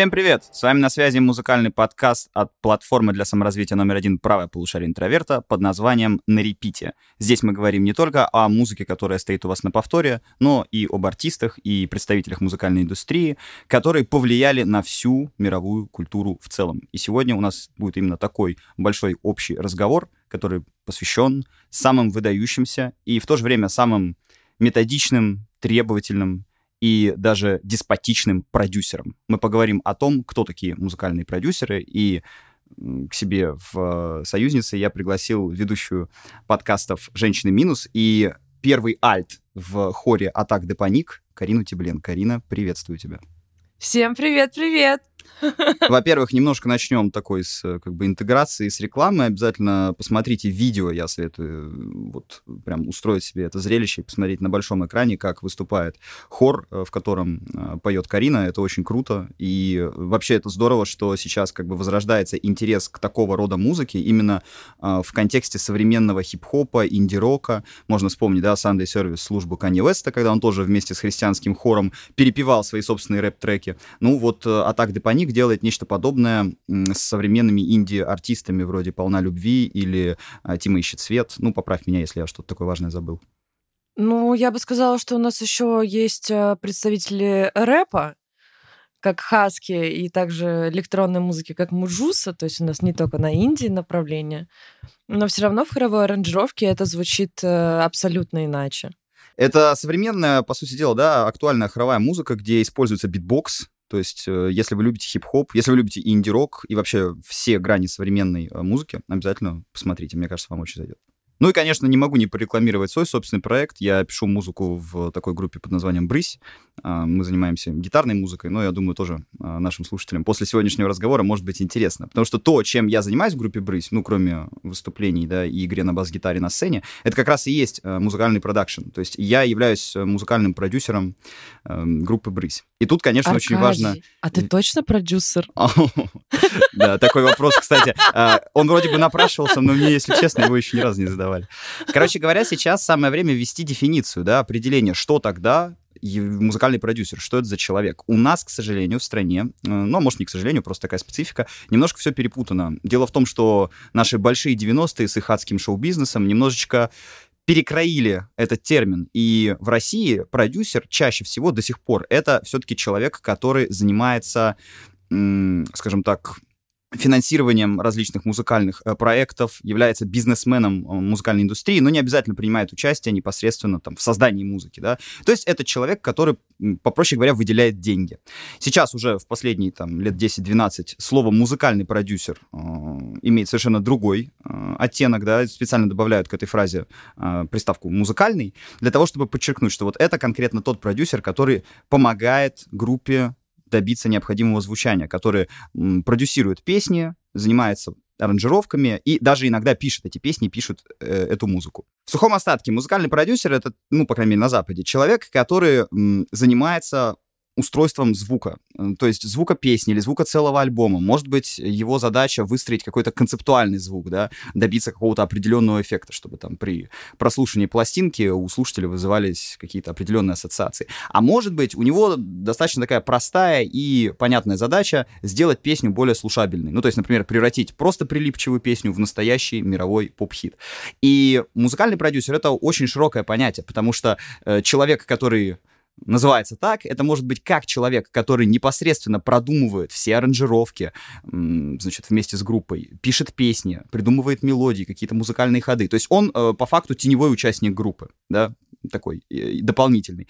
Всем привет! С вами на связи музыкальный подкаст от платформы для саморазвития номер один «Правое полушарие интроверта» под названием «На репите». Здесь мы говорим не только о музыке, которая стоит у вас на повторе, но и об артистах и представителях музыкальной индустрии, которые повлияли на всю мировую культуру в целом. И сегодня у нас будет именно такой большой общий разговор, который посвящен самым выдающимся и в то же время самым методичным, требовательным и даже деспотичным продюсером. Мы поговорим о том, кто такие музыкальные продюсеры, и к себе в союзнице я пригласил ведущую подкастов «Женщины минус» и первый альт в хоре «Атак де Паник» Карину Тиблен. Карина, приветствую тебя. Всем привет-привет! Во-первых, немножко начнем такой с как бы интеграции с рекламой. Обязательно посмотрите видео, я советую вот прям устроить себе это зрелище и посмотреть на большом экране, как выступает хор, э, в котором э, поет Карина. Это очень круто. И вообще это здорово, что сейчас как бы возрождается интерес к такого рода музыке именно э, в контексте современного хип-хопа, инди-рока. Можно вспомнить, да, Sunday Service, службу Kanye West, когда он тоже вместе с христианским хором перепевал свои собственные рэп-треки. Ну вот «Атак де Паник» делает нечто подобное с современными инди-артистами вроде «Полна любви» или а, «Тима ищет свет». Ну, поправь меня, если я что-то такое важное забыл. Ну, я бы сказала, что у нас еще есть а, представители рэпа, как Хаски, и также электронной музыки, как Mujuice, то есть у нас не только на инди направление, но все равно в хоровой аранжировке это звучит э, абсолютно иначе. Это современная, по сути дела, да, актуальная хоровая музыка, где используется битбокс, то есть, э, если вы любите хип-хоп, если вы любите инди-рок и вообще все грани современной э, музыки, обязательно посмотрите. Мне кажется, вам очень зайдет. Ну и, конечно, не могу не порекламировать свой собственный проект. Я пишу музыку в такой группе под названием «Брысь». А, мы занимаемся гитарной музыкой, но я думаю, тоже а, нашим слушателям после сегодняшнего разговора может быть интересно. Потому что то, чем я занимаюсь в группе «Брысь», ну, кроме выступлений, да, и игре на бас-гитаре на сцене, это как раз и есть а, музыкальный продакшн. То есть я являюсь музыкальным продюсером группы «Брысь». И тут, конечно, Аркадий, очень важно... а ты точно продюсер? Да, такой вопрос, кстати. Он вроде бы напрашивался, но мне, если честно, его еще ни разу не задавал давали. Короче говоря, сейчас самое время ввести дефиницию, да, определение, что тогда музыкальный продюсер, что это за человек. У нас, к сожалению, в стране, э, ну, а может, не к сожалению, просто такая специфика, немножко все перепутано. Дело в том, что наши большие 90-е с их адским шоу-бизнесом немножечко перекроили этот термин. И в России продюсер чаще всего до сих пор это все-таки человек, который занимается, скажем так, финансированием различных музыкальных э, проектов, является бизнесменом э, музыкальной индустрии, но не обязательно принимает участие непосредственно там, в создании музыки. Да? То есть это человек, который, попроще говоря, выделяет деньги. Сейчас уже в последние там, лет 10-12 слово «музыкальный продюсер» э, имеет совершенно другой э, оттенок, да? специально добавляют к этой фразе э, приставку «музыкальный», для того, чтобы подчеркнуть, что вот это конкретно тот продюсер, который помогает группе добиться необходимого звучания, который продюсирует песни, занимается аранжировками и даже иногда пишет эти песни, пишут э, эту музыку. В сухом остатке музыкальный продюсер это, ну, по крайней мере, на Западе, человек, который м, занимается устройством звука, э, то есть звука песни или звука целого альбома. Может быть, его задача выстроить какой-то концептуальный звук, да, добиться какого-то определенного эффекта, чтобы там при прослушивании пластинки у слушателя вызывались какие-то определенные ассоциации. А может быть, у него достаточно такая простая и понятная задача сделать песню более слушабельной. Ну, то есть, например, превратить просто прилипчивую песню в настоящий мировой поп-хит. И музыкальный продюсер — это очень широкое понятие, потому что э, человек, который называется так, это может быть как человек, который непосредственно продумывает все аранжировки, значит, вместе с группой, пишет песни, придумывает мелодии, какие-то музыкальные ходы. То есть он э, по факту теневой участник группы, да, такой э, дополнительный.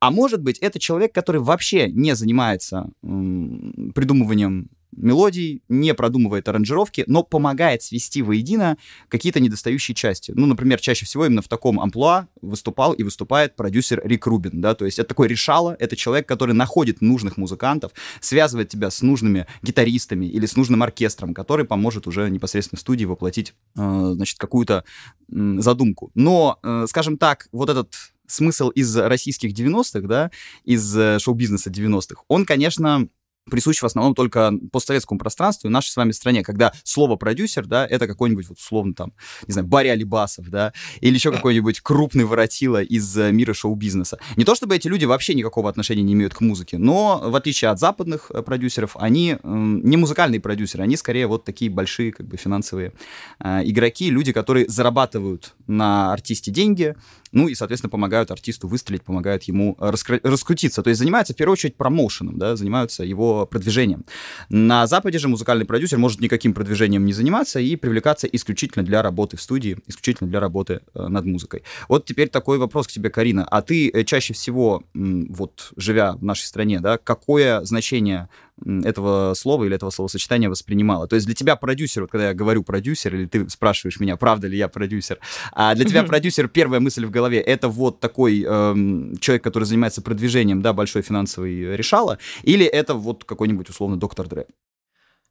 А может быть, это человек, который вообще не занимается придумыванием мелодий, не продумывает аранжировки, но помогает свести воедино какие-то недостающие части. Ну, например, чаще всего именно в таком амплуа выступал и выступает продюсер Рик Рубин, да, то есть это такой решало, это человек, который находит нужных музыкантов, связывает тебя с нужными гитаристами или с нужным оркестром, который поможет уже непосредственно в студии воплотить, э, значит, какую-то э, задумку. Но, э, скажем так, вот этот смысл из российских 90-х, да, из э, шоу-бизнеса 90-х, он, конечно, присущ в основном только постсоветскому пространству и нашей с вами стране, когда слово продюсер, да, это какой-нибудь, вот, условно, там, не знаю, Барри Алибасов, да, или еще какой-нибудь крупный воротило из э, мира шоу-бизнеса. Не то чтобы эти люди вообще никакого отношения не имеют к музыке, но, в отличие от западных э, продюсеров, они э, не музыкальные продюсеры, они скорее вот такие большие, как бы, финансовые э, игроки, люди, которые зарабатывают на артисте деньги, ну и, соответственно, помогают артисту выстрелить, помогают ему раскры- раскрутиться. То есть занимаются, в первую очередь, промоушеном, да, занимаются его продвижением. На Западе же музыкальный продюсер может никаким продвижением не заниматься и привлекаться исключительно для работы в студии, исключительно для работы э, над музыкой. Вот теперь такой вопрос к тебе, Карина. А ты э, чаще всего, вот живя в нашей стране, да, какое значение этого слова или этого словосочетания воспринимала. То есть для тебя продюсер, вот когда я говорю продюсер, или ты спрашиваешь меня, правда ли я продюсер, а для тебя продюсер, первая мысль в голове, это вот такой эм, человек, который занимается продвижением, да, большой финансовой решала, или это вот какой-нибудь условно доктор Дре?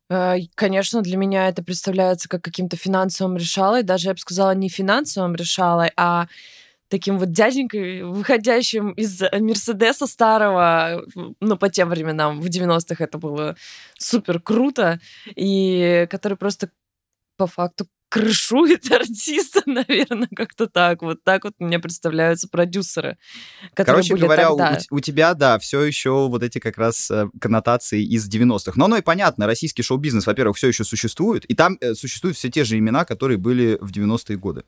Э, конечно, для меня это представляется как каким-то финансовым решалой, даже я бы сказала не финансовым решалой, а таким вот дяденькой, выходящим из Мерседеса старого, ну, по тем временам, в 90-х это было супер круто, и который просто по факту крышует артиста, наверное, как-то так. Вот так вот мне представляются продюсеры, которые Короче были говоря, тогда. У, у тебя, да, все еще вот эти как раз э, коннотации из 90-х. Но оно и понятно, российский шоу-бизнес, во-первых, все еще существует, и там э, существуют все те же имена, которые были в 90-е годы.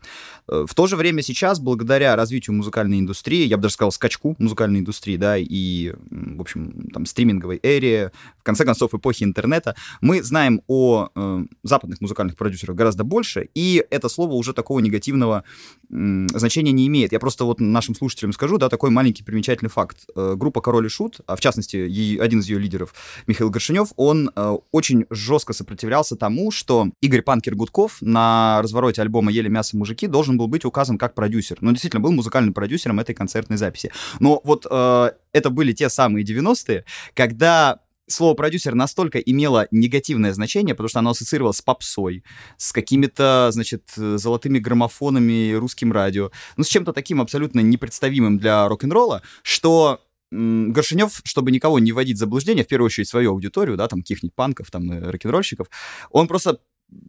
Э, в то же время сейчас, благодаря развитию музыкальной индустрии, я бы даже сказал, скачку музыкальной индустрии, да, и, в общем, там, стриминговой эре, в конце концов, эпохи интернета, мы знаем о э, западных музыкальных продюсерах гораздо больше, больше, и это слово уже такого негативного значения не имеет. Я просто вот нашим слушателям скажу, да, такой маленький примечательный факт. Э, группа «Король и Шут», а в частности, один из ее лидеров, Михаил Горшинев, он э, очень жестко сопротивлялся тому, что Игорь Панкер Гудков на развороте альбома «Ели мясо мужики» должен был быть указан как продюсер. Но действительно был музыкальным продюсером этой концертной записи. Но вот э, это были те самые 90-е, когда слово продюсер настолько имело негативное значение, потому что оно ассоциировалось с попсой, с какими-то, значит, золотыми граммофонами, русским радио, ну, с чем-то таким абсолютно непредставимым для рок-н-ролла, что Горшинев, чтобы никого не вводить в заблуждение, в первую очередь свою аудиторию, да, там, каких-нибудь панков, там, рок-н-ролльщиков, он просто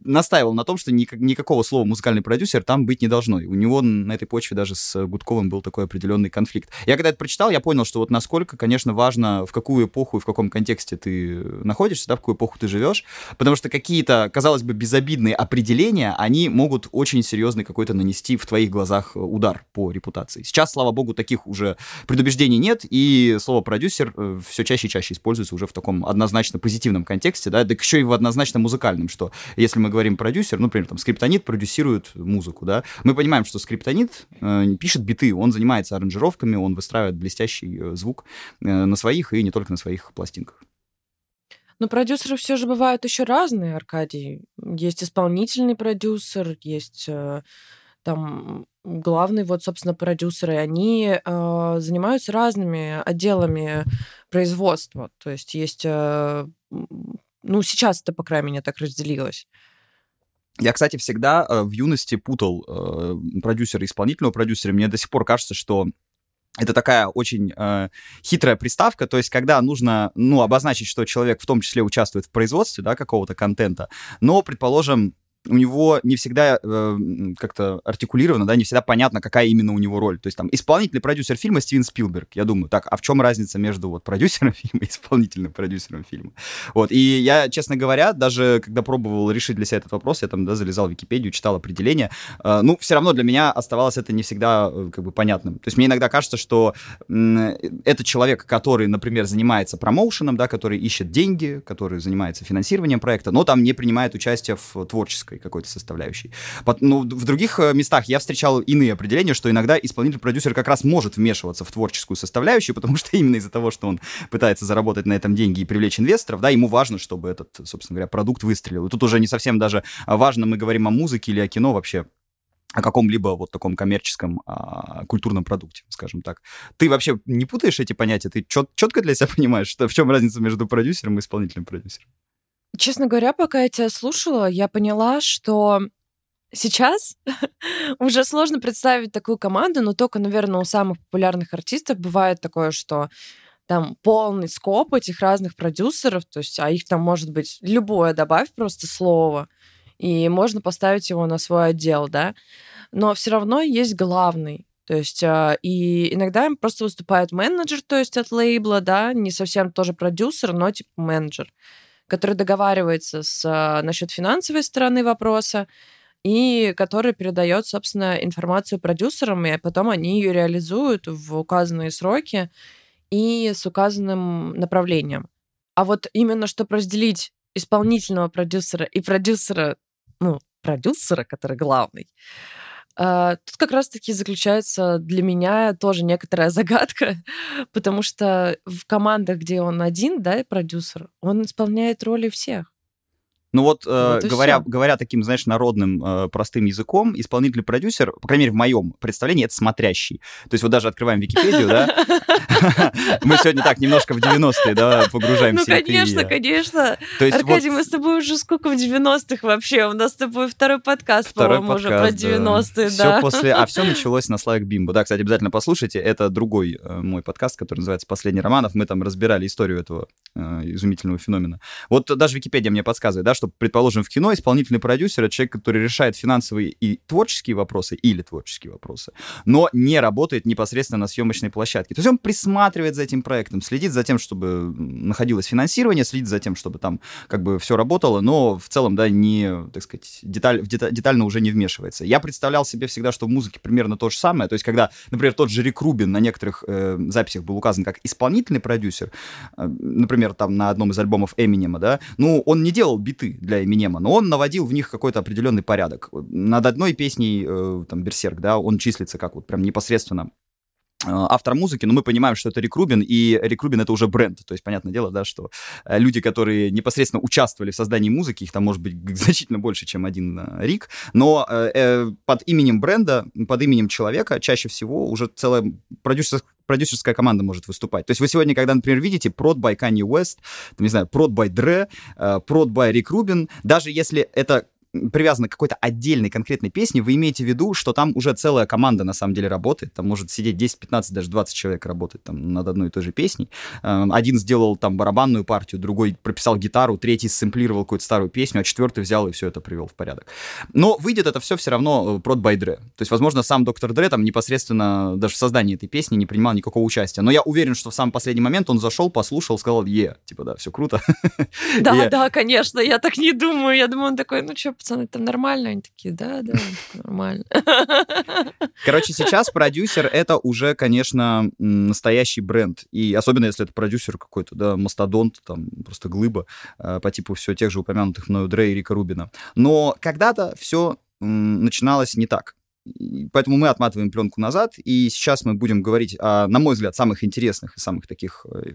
настаивал на том, что ни, никакого слова музыкальный продюсер там быть не должно. И у него на этой почве даже с Гудковым был такой определенный конфликт. Я когда это прочитал, я понял, что вот насколько, конечно, важно, в какую эпоху и в каком контексте ты находишься, да, в какую эпоху ты живешь, потому что какие-то, казалось бы, безобидные определения, они могут очень серьезный какой-то нанести в твоих глазах удар по репутации. Сейчас, слава богу, таких уже предубеждений нет, и слово продюсер э, все чаще и чаще используется уже в таком однозначно позитивном контексте, да, да еще и в однозначно музыкальном, что если если мы говорим продюсер, ну, например, там, скриптонит продюсирует музыку, да, мы понимаем, что скриптонит э, пишет биты, он занимается аранжировками, он выстраивает блестящий э, звук э, на своих и не только на своих пластинках. Но продюсеры все же бывают еще разные, Аркадий. Есть исполнительный продюсер, есть э, там главный вот, собственно, продюсеры, они э, занимаются разными отделами производства. То есть есть э, ну, сейчас это, по крайней мере, так разделилось. Я, кстати, всегда э, в юности путал э, продюсера и исполнительного продюсера. Мне до сих пор кажется, что это такая очень э, хитрая приставка, то есть когда нужно, ну, обозначить, что человек в том числе участвует в производстве, да, какого-то контента, но, предположим, у него не всегда э, как-то артикулировано, да, не всегда понятно, какая именно у него роль. То есть там исполнительный продюсер фильма Стивен Спилберг. Я думаю, так, а в чем разница между вот продюсером фильма и исполнительным продюсером фильма? Вот, и я, честно говоря, даже когда пробовал решить для себя этот вопрос, я там, да, залезал в Википедию, читал определение, э, ну, все равно для меня оставалось это не всегда э, как бы понятным. То есть мне иногда кажется, что э, это человек, который, например, занимается промоушеном, да, который ищет деньги, который занимается финансированием проекта, но там не принимает участие в творческой творческой какой-то составляющей. Ну, в других э, местах я встречал иные определения, что иногда исполнитель-продюсер как раз может вмешиваться в творческую составляющую, потому что именно из-за того, что он пытается заработать на этом деньги и привлечь инвесторов, да, ему важно, чтобы этот, собственно говоря, продукт выстрелил. И тут уже не совсем даже важно, мы говорим о музыке или о кино вообще, о каком-либо вот таком коммерческом а, культурном продукте, скажем так. Ты вообще не путаешь эти понятия? Ты чет, четко для себя понимаешь, что, в чем разница между продюсером и исполнительным продюсером? Честно говоря, пока я тебя слушала, я поняла, что сейчас уже сложно представить такую команду, но только, наверное, у самых популярных артистов бывает такое, что там полный скоп этих разных продюсеров, то есть, а их там может быть любое, добавь просто слово, и можно поставить его на свой отдел, да, но все равно есть главный, то есть, а, и иногда им просто выступает менеджер, то есть от лейбла, да, не совсем тоже продюсер, но типа менеджер, который договаривается с, а, насчет финансовой стороны вопроса, и который передает, собственно, информацию продюсерам, и потом они ее реализуют в указанные сроки и с указанным направлением. А вот именно чтобы разделить исполнительного продюсера и продюсера, ну, продюсера, который главный, тут как раз-таки заключается для меня тоже некоторая загадка, потому что в командах, где он один, да, продюсер, он исполняет роли всех. Ну вот, э, вот говоря, говоря таким, знаешь, народным, э, простым языком, исполнитель-продюсер, по крайней мере, в моем представлении, это смотрящий. То есть вот даже открываем Википедию, да, мы сегодня так немножко в 90-е, да, погружаемся. Ну, конечно, конечно. Аркадий, мы с тобой уже сколько в 90-х вообще? У нас с тобой второй подкаст, по-моему, уже про 90-е, да. После... А все началось на Славик Бимбо. Да, кстати, обязательно послушайте. Это другой э, мой подкаст, который называется «Последний романов». Мы там разбирали историю этого изумительного феномена. Вот даже Википедия мне подсказывает, да, что, предположим, в кино исполнительный продюсер — это человек, который решает финансовые и творческие вопросы, или творческие вопросы, но не работает непосредственно на съемочной площадке. То есть он присматривает за этим проектом, следит за тем, чтобы находилось финансирование, следит за тем, чтобы там как бы все работало, но в целом, да, не, так сказать, деталь, деталь, детально уже не вмешивается. Я представлял себе всегда, что в музыке примерно то же самое. То есть когда, например, тот же Рик Рубин на некоторых э, записях был указан как исполнительный продюсер, э, например, там на одном из альбомов Эминема, да, ну, он не делал биты для Эминема, но он наводил в них какой-то определенный порядок. Над одной песней, э, там, Берсерк, да, он числится как вот прям непосредственно автор музыки, но мы понимаем, что это Рик Рубин, и Рик Рубин — это уже бренд. То есть, понятное дело, да, что э, люди, которые непосредственно участвовали в создании музыки, их там может быть значительно больше, чем один Рик, но э, под именем бренда, под именем человека чаще всего уже целая продюсерская продюсерская команда может выступать. То есть вы сегодня, когда, например, видите прод by Kanye West, там, не знаю, прод by Dre, прод by Rick Rubin, даже если это привязаны к какой-то отдельной конкретной песне, вы имеете в виду, что там уже целая команда на самом деле работает, там может сидеть 10, 15, даже 20 человек работает там над одной и той же песней. Эм, один сделал там барабанную партию, другой прописал гитару, третий сэмплировал какую-то старую песню, а четвертый взял и все это привел в порядок. Но выйдет это все все равно прод by Dre. То есть, возможно, сам доктор Дре там непосредственно даже в создании этой песни не принимал никакого участия. Но я уверен, что в самый последний момент он зашел, послушал, сказал, е, типа, да, все круто. Да, да, конечно, я так не думаю. Я думаю, он такой, ну что, пацаны, там нормально? Они такие, да, да, нормально. Короче, сейчас продюсер — это уже, конечно, настоящий бренд. И особенно, если это продюсер какой-то, да, мастодонт, там, просто глыба э, по типу все тех же упомянутых мною Дре и Рика Рубина. Но когда-то все начиналось не так. Поэтому мы отматываем пленку назад, и сейчас мы будем говорить о, на мой взгляд, самых интересных и самых таких э,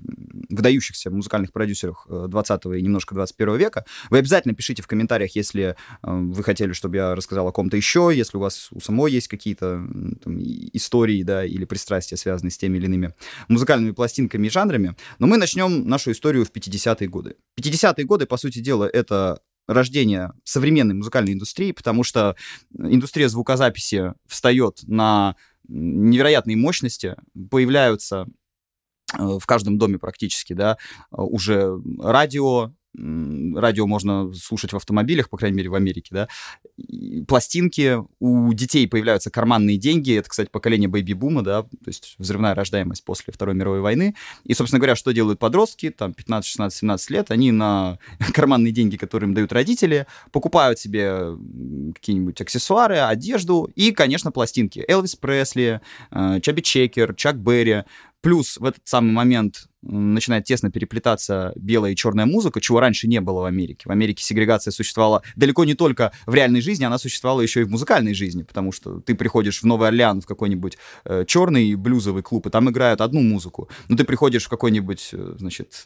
выдающихся музыкальных продюсерах 20 э, и немножко 21 века. Вы обязательно пишите в комментариях, если э, вы хотели, чтобы я рассказал о ком-то еще, если у вас у самой есть какие-то там, истории, да, или пристрастия, связанные с теми или иными музыкальными пластинками и жанрами. Но мы начнем нашу историю в 50-е годы. 50-е годы, по сути дела, это рождения современной музыкальной индустрии, потому что индустрия звукозаписи встает на невероятные мощности, появляются э, в каждом доме практически, да, уже радио, радио можно слушать в автомобилях, по крайней мере, в Америке, да, пластинки, у детей появляются карманные деньги, это, кстати, поколение бэйби-бума, да, то есть взрывная рождаемость после Второй мировой войны, и, собственно говоря, что делают подростки, там, 15, 16, 17 лет, они на карманные деньги, которые им дают родители, покупают себе какие-нибудь аксессуары, одежду и, конечно, пластинки. Элвис Пресли, э, Чаби Чекер, Чак Берри, Плюс в этот самый момент начинает тесно переплетаться белая и черная музыка, чего раньше не было в Америке. В Америке сегрегация существовала далеко не только в реальной жизни, она существовала еще и в музыкальной жизни, потому что ты приходишь в Новый Орлеан в какой-нибудь э, черный блюзовый клуб, и там играют одну музыку. Но ты приходишь в какой-нибудь, э, значит,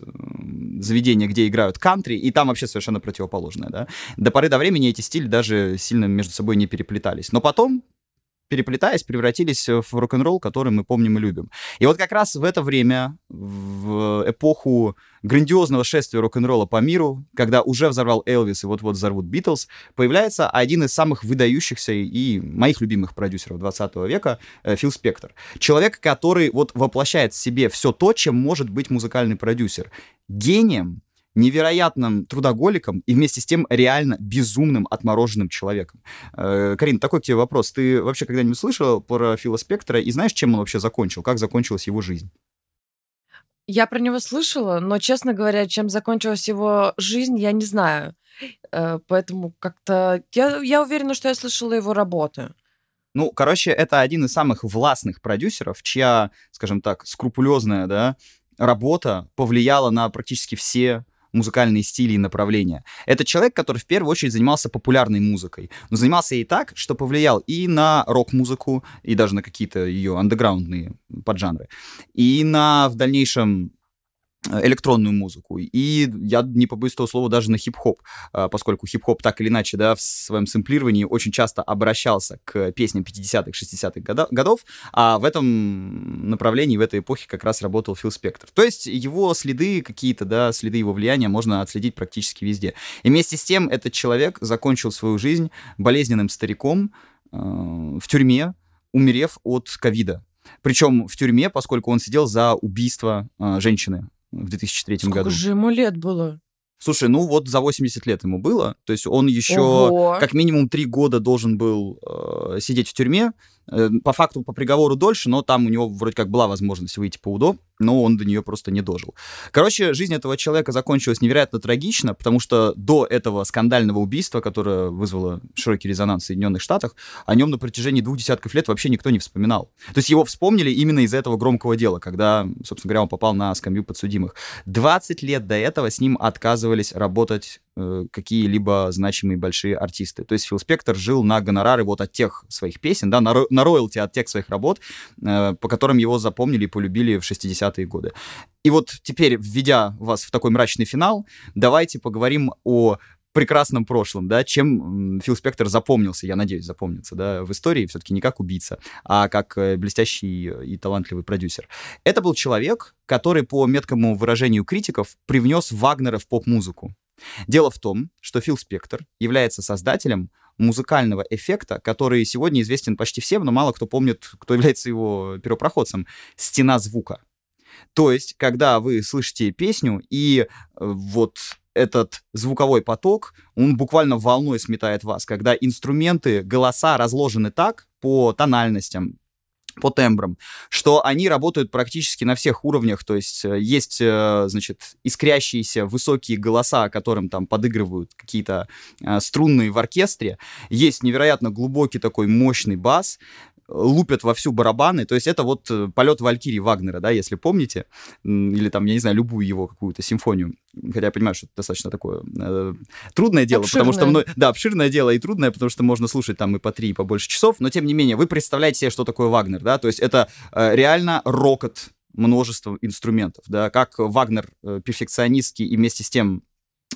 заведение, где играют кантри, и там вообще совершенно противоположное, да. До поры до времени эти стили даже сильно между собой не переплетались. Но потом переплетаясь, превратились в рок-н-ролл, который мы помним и любим. И вот как раз в это время, в эпоху грандиозного шествия рок-н-ролла по миру, когда уже взорвал Элвис и вот-вот взорвут Битлз, появляется один из самых выдающихся и моих любимых продюсеров 20 века, э, Фил Спектор. Человек, который вот воплощает в себе все то, чем может быть музыкальный продюсер. Гением, невероятным трудоголиком и вместе с тем реально безумным отмороженным человеком. Э, Карин, такой к тебе вопрос. Ты вообще когда-нибудь слышал про Фила Спектора и знаешь, чем он вообще закончил? Как закончилась его жизнь? Я про него слышала, но, честно говоря, чем закончилась его жизнь, я не знаю. Э, поэтому как-то... Я, я уверена, что я слышала его работы. Ну, короче, это один из самых властных продюсеров, чья, скажем так, скрупулезная, да, работа повлияла на практически все музыкальные стили и направления. Это человек, который в первую очередь занимался популярной музыкой, но занимался и так, что повлиял и на рок-музыку, и даже на какие-то ее андеграундные поджанры, и на в дальнейшем электронную музыку. И я не побоюсь этого слова даже на хип-хоп, а, поскольку хип-хоп так или иначе, да, в своем сэмплировании очень часто обращался к песням 50-х, 60-х годов, а в этом направлении, в этой эпохе как раз работал Фил Спектр. То есть его следы какие-то, да, следы его влияния можно отследить практически везде. И вместе с тем этот человек закончил свою жизнь болезненным стариком э, в тюрьме, умерев от ковида. Причем в тюрьме, поскольку он сидел за убийство э, женщины в 2003 Сколько году. же ему лет было? Слушай, ну вот за 80 лет ему было, то есть он еще Ого. как минимум три года должен был э, сидеть в тюрьме, по факту по приговору дольше, но там у него вроде как была возможность выйти по УДО, но он до нее просто не дожил. Короче, жизнь этого человека закончилась невероятно трагично, потому что до этого скандального убийства, которое вызвало широкий резонанс в Соединенных Штатах, о нем на протяжении двух десятков лет вообще никто не вспоминал. То есть его вспомнили именно из-за этого громкого дела, когда, собственно говоря, он попал на скамью подсудимых. 20 лет до этого с ним отказывались работать э, какие-либо значимые большие артисты. То есть Фил Спектор жил на гонорары вот от тех своих песен, да, на, на роялти от тех своих работ, э, по которым его запомнили и полюбили в 60-е годы. И вот теперь, введя вас в такой мрачный финал, давайте поговорим о прекрасном прошлом, да, чем Фил Спектор запомнился, я надеюсь, запомнится, да, в истории все-таки не как убийца, а как э, блестящий и талантливый продюсер. Это был человек, который, по меткому выражению критиков, привнес Вагнера в поп-музыку. Дело в том, что Фил Спектор является создателем музыкального эффекта, который сегодня известен почти всем, но мало кто помнит, кто является его первопроходцем. Стена звука. То есть, когда вы слышите песню, и э, вот этот звуковой поток, он буквально волной сметает вас, когда инструменты, голоса разложены так по тональностям, по тембрам, что они работают практически на всех уровнях, то есть э, есть, э, значит, искрящиеся высокие голоса, которым там подыгрывают какие-то э, струнные в оркестре, есть невероятно глубокий такой мощный бас, лупят во всю барабаны, то есть это вот э, полет Валькирии Вагнера, да, если помните, или там, я не знаю, любую его какую-то симфонию, хотя я понимаю, что это достаточно такое э, трудное дело, потому что, Обширное. мно- да, обширное дело и трудное, потому что можно слушать там и по три, и по больше часов, но тем не менее, вы представляете себе, что такое Вагнер, да, то есть это э, реально рокот множества инструментов, да, как Вагнер э, перфекционистский и вместе с тем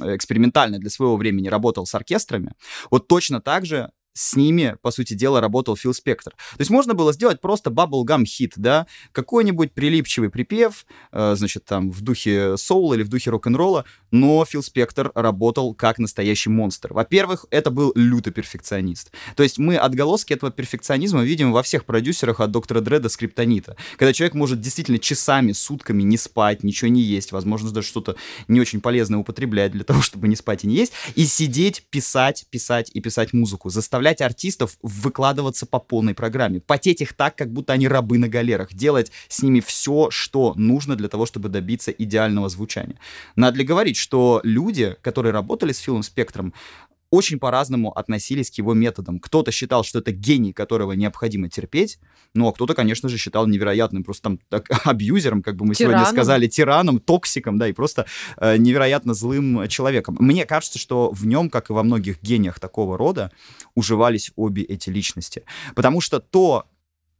э, экспериментально для своего времени работал с оркестрами, вот точно так же с ними, по сути дела, работал Фил Спектор. То есть можно было сделать просто bubblegum хит, да, какой-нибудь прилипчивый припев, э, значит, там, в духе соула или в духе рок-н-ролла, но Фил Спектор работал как настоящий монстр. Во-первых, это был лютый перфекционист. То есть мы отголоски этого перфекционизма видим во всех продюсерах от доктора Дре до Скриптонита. Когда человек может действительно часами, сутками не спать, ничего не есть, возможно, даже что-то не очень полезное употреблять для того, чтобы не спать и не есть, и сидеть, писать, писать и писать музыку, заставлять артистов выкладываться по полной программе, потеть их так, как будто они рабы на галерах, делать с ними все, что нужно для того, чтобы добиться идеального звучания. Надо ли говорить, что люди, которые работали с Филом Спектром, очень по-разному относились к его методам. Кто-то считал, что это гений, которого необходимо терпеть, ну а кто-то, конечно же, считал невероятным просто там так, абьюзером, как бы мы сегодня Тираном. сказали, тираном, токсиком, да, и просто э, невероятно злым человеком. Мне кажется, что в нем, как и во многих гениях такого рода, уживались обе эти личности. Потому что то,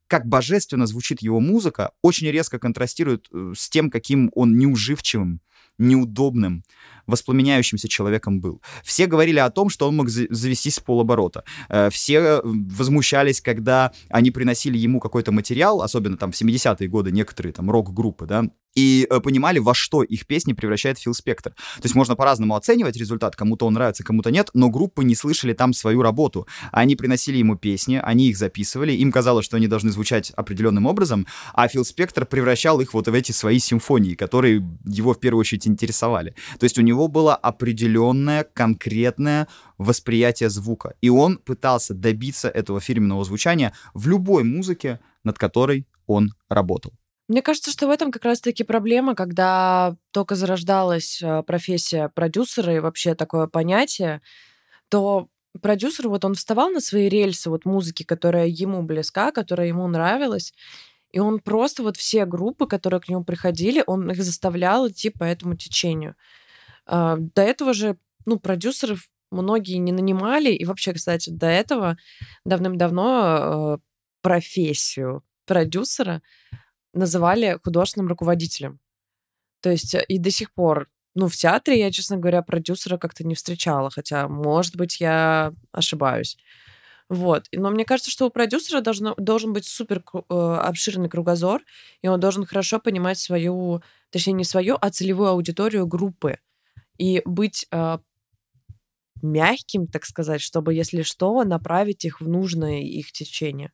как божественно звучит его музыка, очень резко контрастирует э, с тем, каким он неуживчивым, неудобным, воспламеняющимся человеком был. Все говорили о том, что он мог завестись с полоборота. Э, все возмущались, когда они приносили ему какой-то материал, особенно там в 70-е годы некоторые там рок-группы, да, и э, понимали, во что их песни превращает Фил Спектр. То есть можно по-разному оценивать результат, кому-то он нравится, кому-то нет, но группы не слышали там свою работу. Они приносили ему песни, они их записывали, им казалось, что они должны звучать определенным образом, а Фил Спектр превращал их вот в эти свои симфонии, которые его в первую очередь интересовали. То есть у него было определенное, конкретное восприятие звука, и он пытался добиться этого фирменного звучания в любой музыке, над которой он работал. Мне кажется, что в этом как раз-таки проблема, когда только зарождалась э, профессия продюсера и вообще такое понятие, то продюсер, вот он вставал на свои рельсы вот музыки, которая ему близка, которая ему нравилась, и он просто вот все группы, которые к нему приходили, он их заставлял идти по этому течению. А, до этого же, ну, продюсеров многие не нанимали, и вообще, кстати, до этого давным-давно э, профессию продюсера называли художественным руководителем. То есть э, и до сих пор, ну, в театре я, честно говоря, продюсера как-то не встречала, хотя, может быть, я ошибаюсь. Вот. Но мне кажется, что у продюсера должно, должен быть супер э, обширный кругозор, и он должен хорошо понимать свою, точнее, не свою, а целевую аудиторию группы. И быть э, мягким, так сказать, чтобы, если что, направить их в нужное их течение.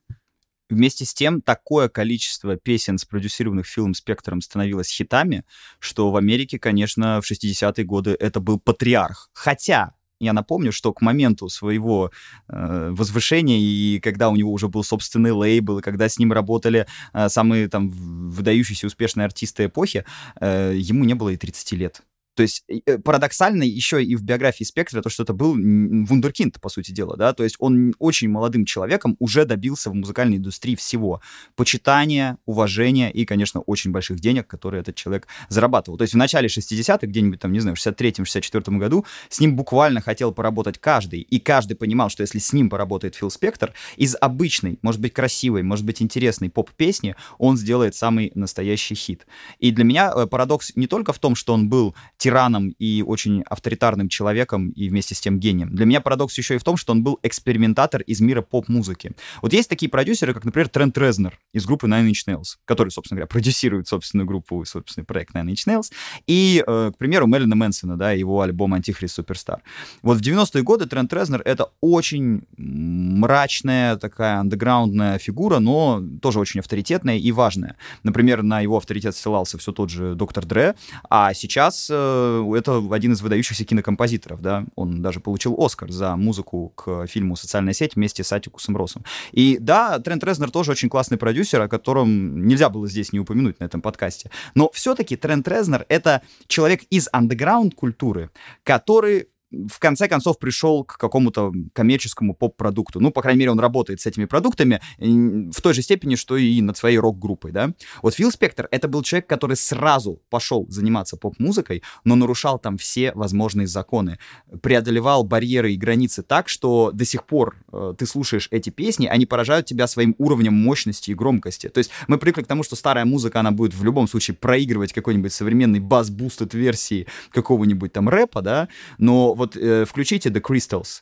Вместе с тем, такое количество песен, спродюсированных Филом Спектром, становилось хитами, что в Америке, конечно, в 60-е годы это был патриарх. Хотя, я напомню, что к моменту своего э, возвышения и когда у него уже был собственный лейбл, и когда с ним работали э, самые там выдающиеся успешные артисты эпохи, э, ему не было и 30 лет. То есть э, парадоксально еще и в биографии Спектра то, что это был вундеркинд, по сути дела, да, то есть он очень молодым человеком уже добился в музыкальной индустрии всего. Почитания, уважения и, конечно, очень больших денег, которые этот человек зарабатывал. То есть в начале 60-х, где-нибудь там, не знаю, в 63-64 году, с ним буквально хотел поработать каждый, и каждый понимал, что если с ним поработает Фил Спектр, из обычной, может быть, красивой, может быть, интересной поп-песни он сделает самый настоящий хит. И для меня э, парадокс не только в том, что он был тираном и очень авторитарным человеком и вместе с тем гением. Для меня парадокс еще и в том, что он был экспериментатор из мира поп-музыки. Вот есть такие продюсеры, как, например, Трент Резнер из группы Nine Inch Nails, который, собственно говоря, продюсирует собственную группу, собственный проект Nine Inch Nails, и, э, к примеру, Мелина Мэнсона, да, его альбом «Антихрист Суперстар». Вот в 90-е годы Трент Резнер — это очень мрачная такая андеграундная фигура, но тоже очень авторитетная и важная. Например, на его авторитет ссылался все тот же доктор Дре, а сейчас э, это один из выдающихся кинокомпозиторов, да, он даже получил Оскар за музыку к фильму «Социальная сеть» вместе с Атикусом Росом. И да, Трент Резнер тоже очень классный продюсер, о котором нельзя было здесь не упомянуть на этом подкасте. Но все-таки Трент Резнер — это человек из андеграунд-культуры, который в конце концов пришел к какому-то коммерческому поп-продукту. Ну, по крайней мере, он работает с этими продуктами в той же степени, что и над своей рок-группой, да. Вот Фил Спектр — это был человек, который сразу пошел заниматься поп-музыкой, но нарушал там все возможные законы, преодолевал барьеры и границы так, что до сих пор э, ты слушаешь эти песни, они поражают тебя своим уровнем мощности и громкости. То есть мы привыкли к тому, что старая музыка, она будет в любом случае проигрывать какой-нибудь современный бас-бустед версии какого-нибудь там рэпа, да, но вот э, включите The Crystals,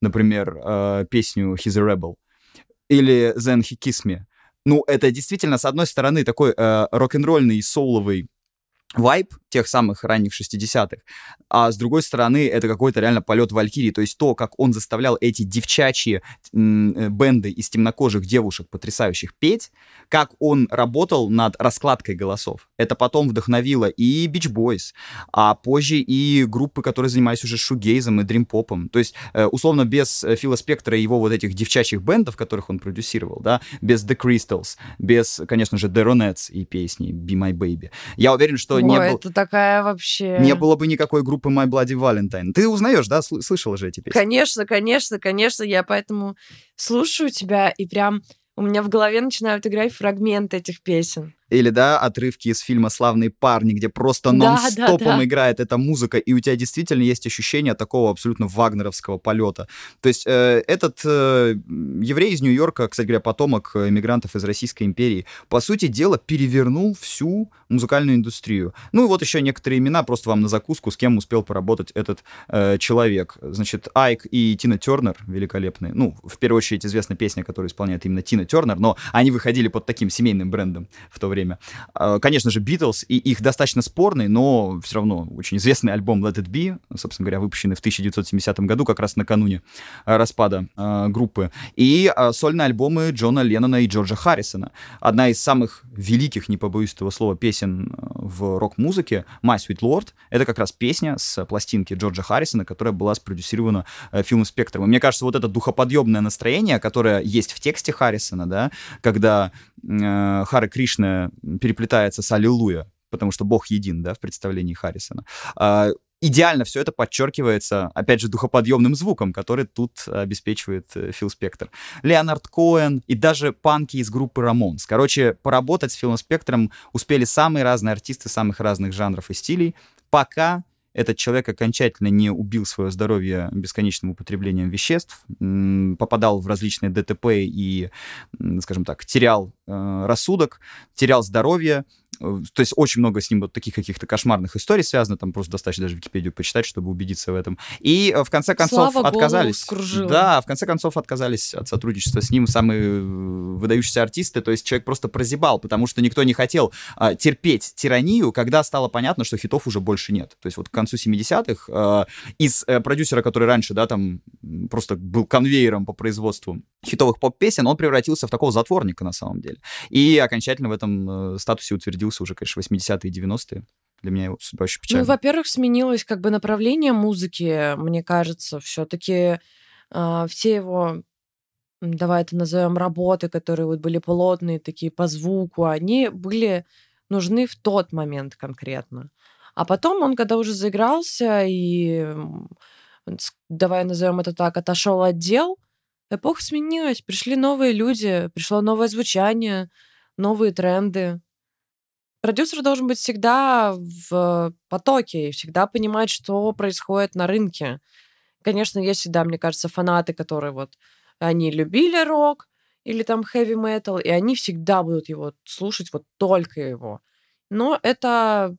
например, э, песню He's a Rebel, или Then He Kiss Me. Ну, это действительно, с одной стороны, такой э, рок-н-ролльный, соуловый вайб тех самых ранних 60-х, а с другой стороны, это какой-то реально полет Валькирии, то есть то, как он заставлял эти девчачьи э, бенды из темнокожих девушек потрясающих петь, как он работал над раскладкой голосов. Это потом вдохновило и Beach Boys, а позже и группы, которые занимались уже шугейзом и дримпопом. То есть, э, условно, без э, Фила Спектра и его вот этих девчачьих бендов, которых он продюсировал, да, без The Crystals, без, конечно же, The Ronettes и песни Be My Baby. Я уверен, что Ой, не это такая вообще... Не было бы никакой группы My Bloody Valentine. Ты узнаешь, да? Слышала же эти песни? Конечно, конечно, конечно. Я поэтому слушаю тебя и прям у меня в голове начинают играть фрагменты этих песен. Или, да, отрывки из фильма «Славные парни», где просто нон-стопом да, да, да. играет эта музыка, и у тебя действительно есть ощущение такого абсолютно вагнеровского полета. То есть э, этот э, еврей из Нью-Йорка, кстати говоря, потомок иммигрантов из Российской империи, по сути дела перевернул всю музыкальную индустрию. Ну и вот еще некоторые имена, просто вам на закуску, с кем успел поработать этот э, человек. Значит, Айк и Тина Тернер великолепные. Ну, в первую очередь известна песня, которую исполняет именно Тина Тернер, но они выходили под таким семейным брендом в то время. Э, конечно же, Битлз, и их достаточно спорный, но все равно очень известный альбом Let It Be, собственно говоря, выпущенный в 1970 году, как раз накануне э, распада э, группы. И сольные альбомы Джона Леннона и Джорджа Харрисона. Одна из самых великих, не побоюсь этого слова, песен в рок-музыке «My Sweet Lord». Это как раз песня с пластинки Джорджа Харрисона, которая была спродюсирована э, фильмом «Спектром». И мне кажется, вот это духоподъемное настроение, которое есть в тексте Харрисона, да, когда э, Хара Кришна переплетается с «Аллилуйя», потому что Бог един, да, в представлении Харрисона. А, идеально все это подчеркивается, опять же, духоподъемным звуком, который тут обеспечивает э, Фил Спектр. Леонард Коэн и даже панки из группы Рамонс. Короче, поработать с Филом Спектром успели самые разные артисты самых разных жанров и стилей, пока этот человек окончательно не убил свое здоровье бесконечным употреблением веществ, попадал в различные ДТП и, скажем так, терял э, рассудок, терял здоровье, то есть очень много с ним вот таких каких-то кошмарных историй связано, там просто достаточно даже Википедию почитать, чтобы убедиться в этом. И э, в конце концов Слава отказались. Да, в конце концов отказались от сотрудничества с ним самые э, выдающиеся артисты, то есть человек просто прозябал, потому что никто не хотел а, терпеть тиранию, когда стало понятно, что хитов уже больше нет. То есть вот к концу 70-х а, из а, продюсера, который раньше, да, там просто был конвейером по производству хитовых поп-песен, он превратился в такого затворника на самом деле. И окончательно в этом э, статусе утвердился уже, конечно, 80-е и 90-е. Для меня его очень печально. Ну, во-первых, сменилось как бы направление музыки, мне кажется, все-таки э, а, все его давай это назовем работы, которые вот были плотные, такие по звуку, они были нужны в тот момент конкретно. А потом он, когда уже заигрался и, давай назовем это так, отошел от дел, Эпоха сменилась, пришли новые люди, пришло новое звучание, новые тренды. Продюсер должен быть всегда в потоке и всегда понимать, что происходит на рынке. Конечно, есть всегда, мне кажется, фанаты, которые вот они любили рок или там heavy metal, и они всегда будут его слушать вот только его. Но это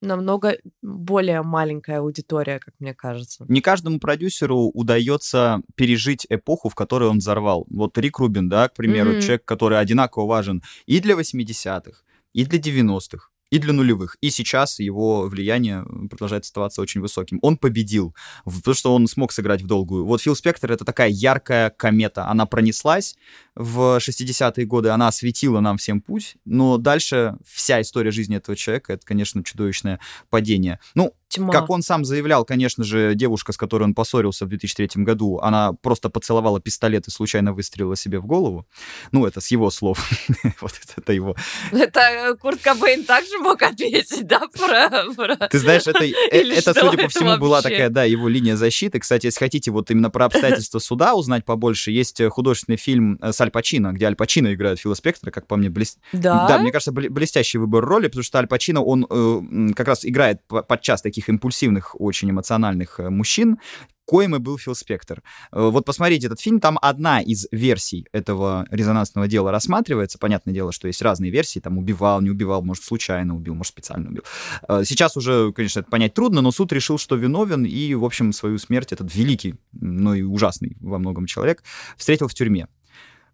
намного более маленькая аудитория, как мне кажется. Не каждому продюсеру удается пережить эпоху, в которой он взорвал. Вот Рик Рубин, да, к примеру, mm-hmm. человек, который одинаково важен и для 80-х, и для 90-х, и для нулевых. И сейчас его влияние продолжает оставаться очень высоким. Он победил, потому что он смог сыграть в долгую. Вот Фил Спектр — это такая яркая комета. Она пронеслась в 60-е годы, она осветила нам всем путь, но дальше вся история жизни этого человека — это, конечно, чудовищное падение. Ну, Тьма. Как он сам заявлял, конечно же, девушка, с которой он поссорился в 2003 году, она просто поцеловала пистолет и случайно выстрелила себе в голову. Ну, это с его слов. вот это его. Это э, Курт Кобейн также мог ответить, да, про... Ты знаешь, это, э, это судя по всему, была такая, да, его линия защиты. Кстати, если хотите вот именно про обстоятельства суда узнать побольше, есть э, художественный фильм с Аль Пачино, где Аль Пачино играет Фила Спектра, как по мне, блест... да? да, мне кажется, блестящий выбор роли, потому что Аль Пачино, он э, как раз играет подчас таких таких импульсивных, очень эмоциональных э, мужчин, коим и был Фил Спектр. Э, вот посмотрите этот фильм, там одна из версий этого резонансного дела рассматривается. Понятное дело, что есть разные версии, там убивал, не убивал, может, случайно убил, может, специально убил. Э, сейчас уже, конечно, это понять трудно, но суд решил, что виновен, и, в общем, свою смерть этот великий, но и ужасный во многом человек встретил в тюрьме.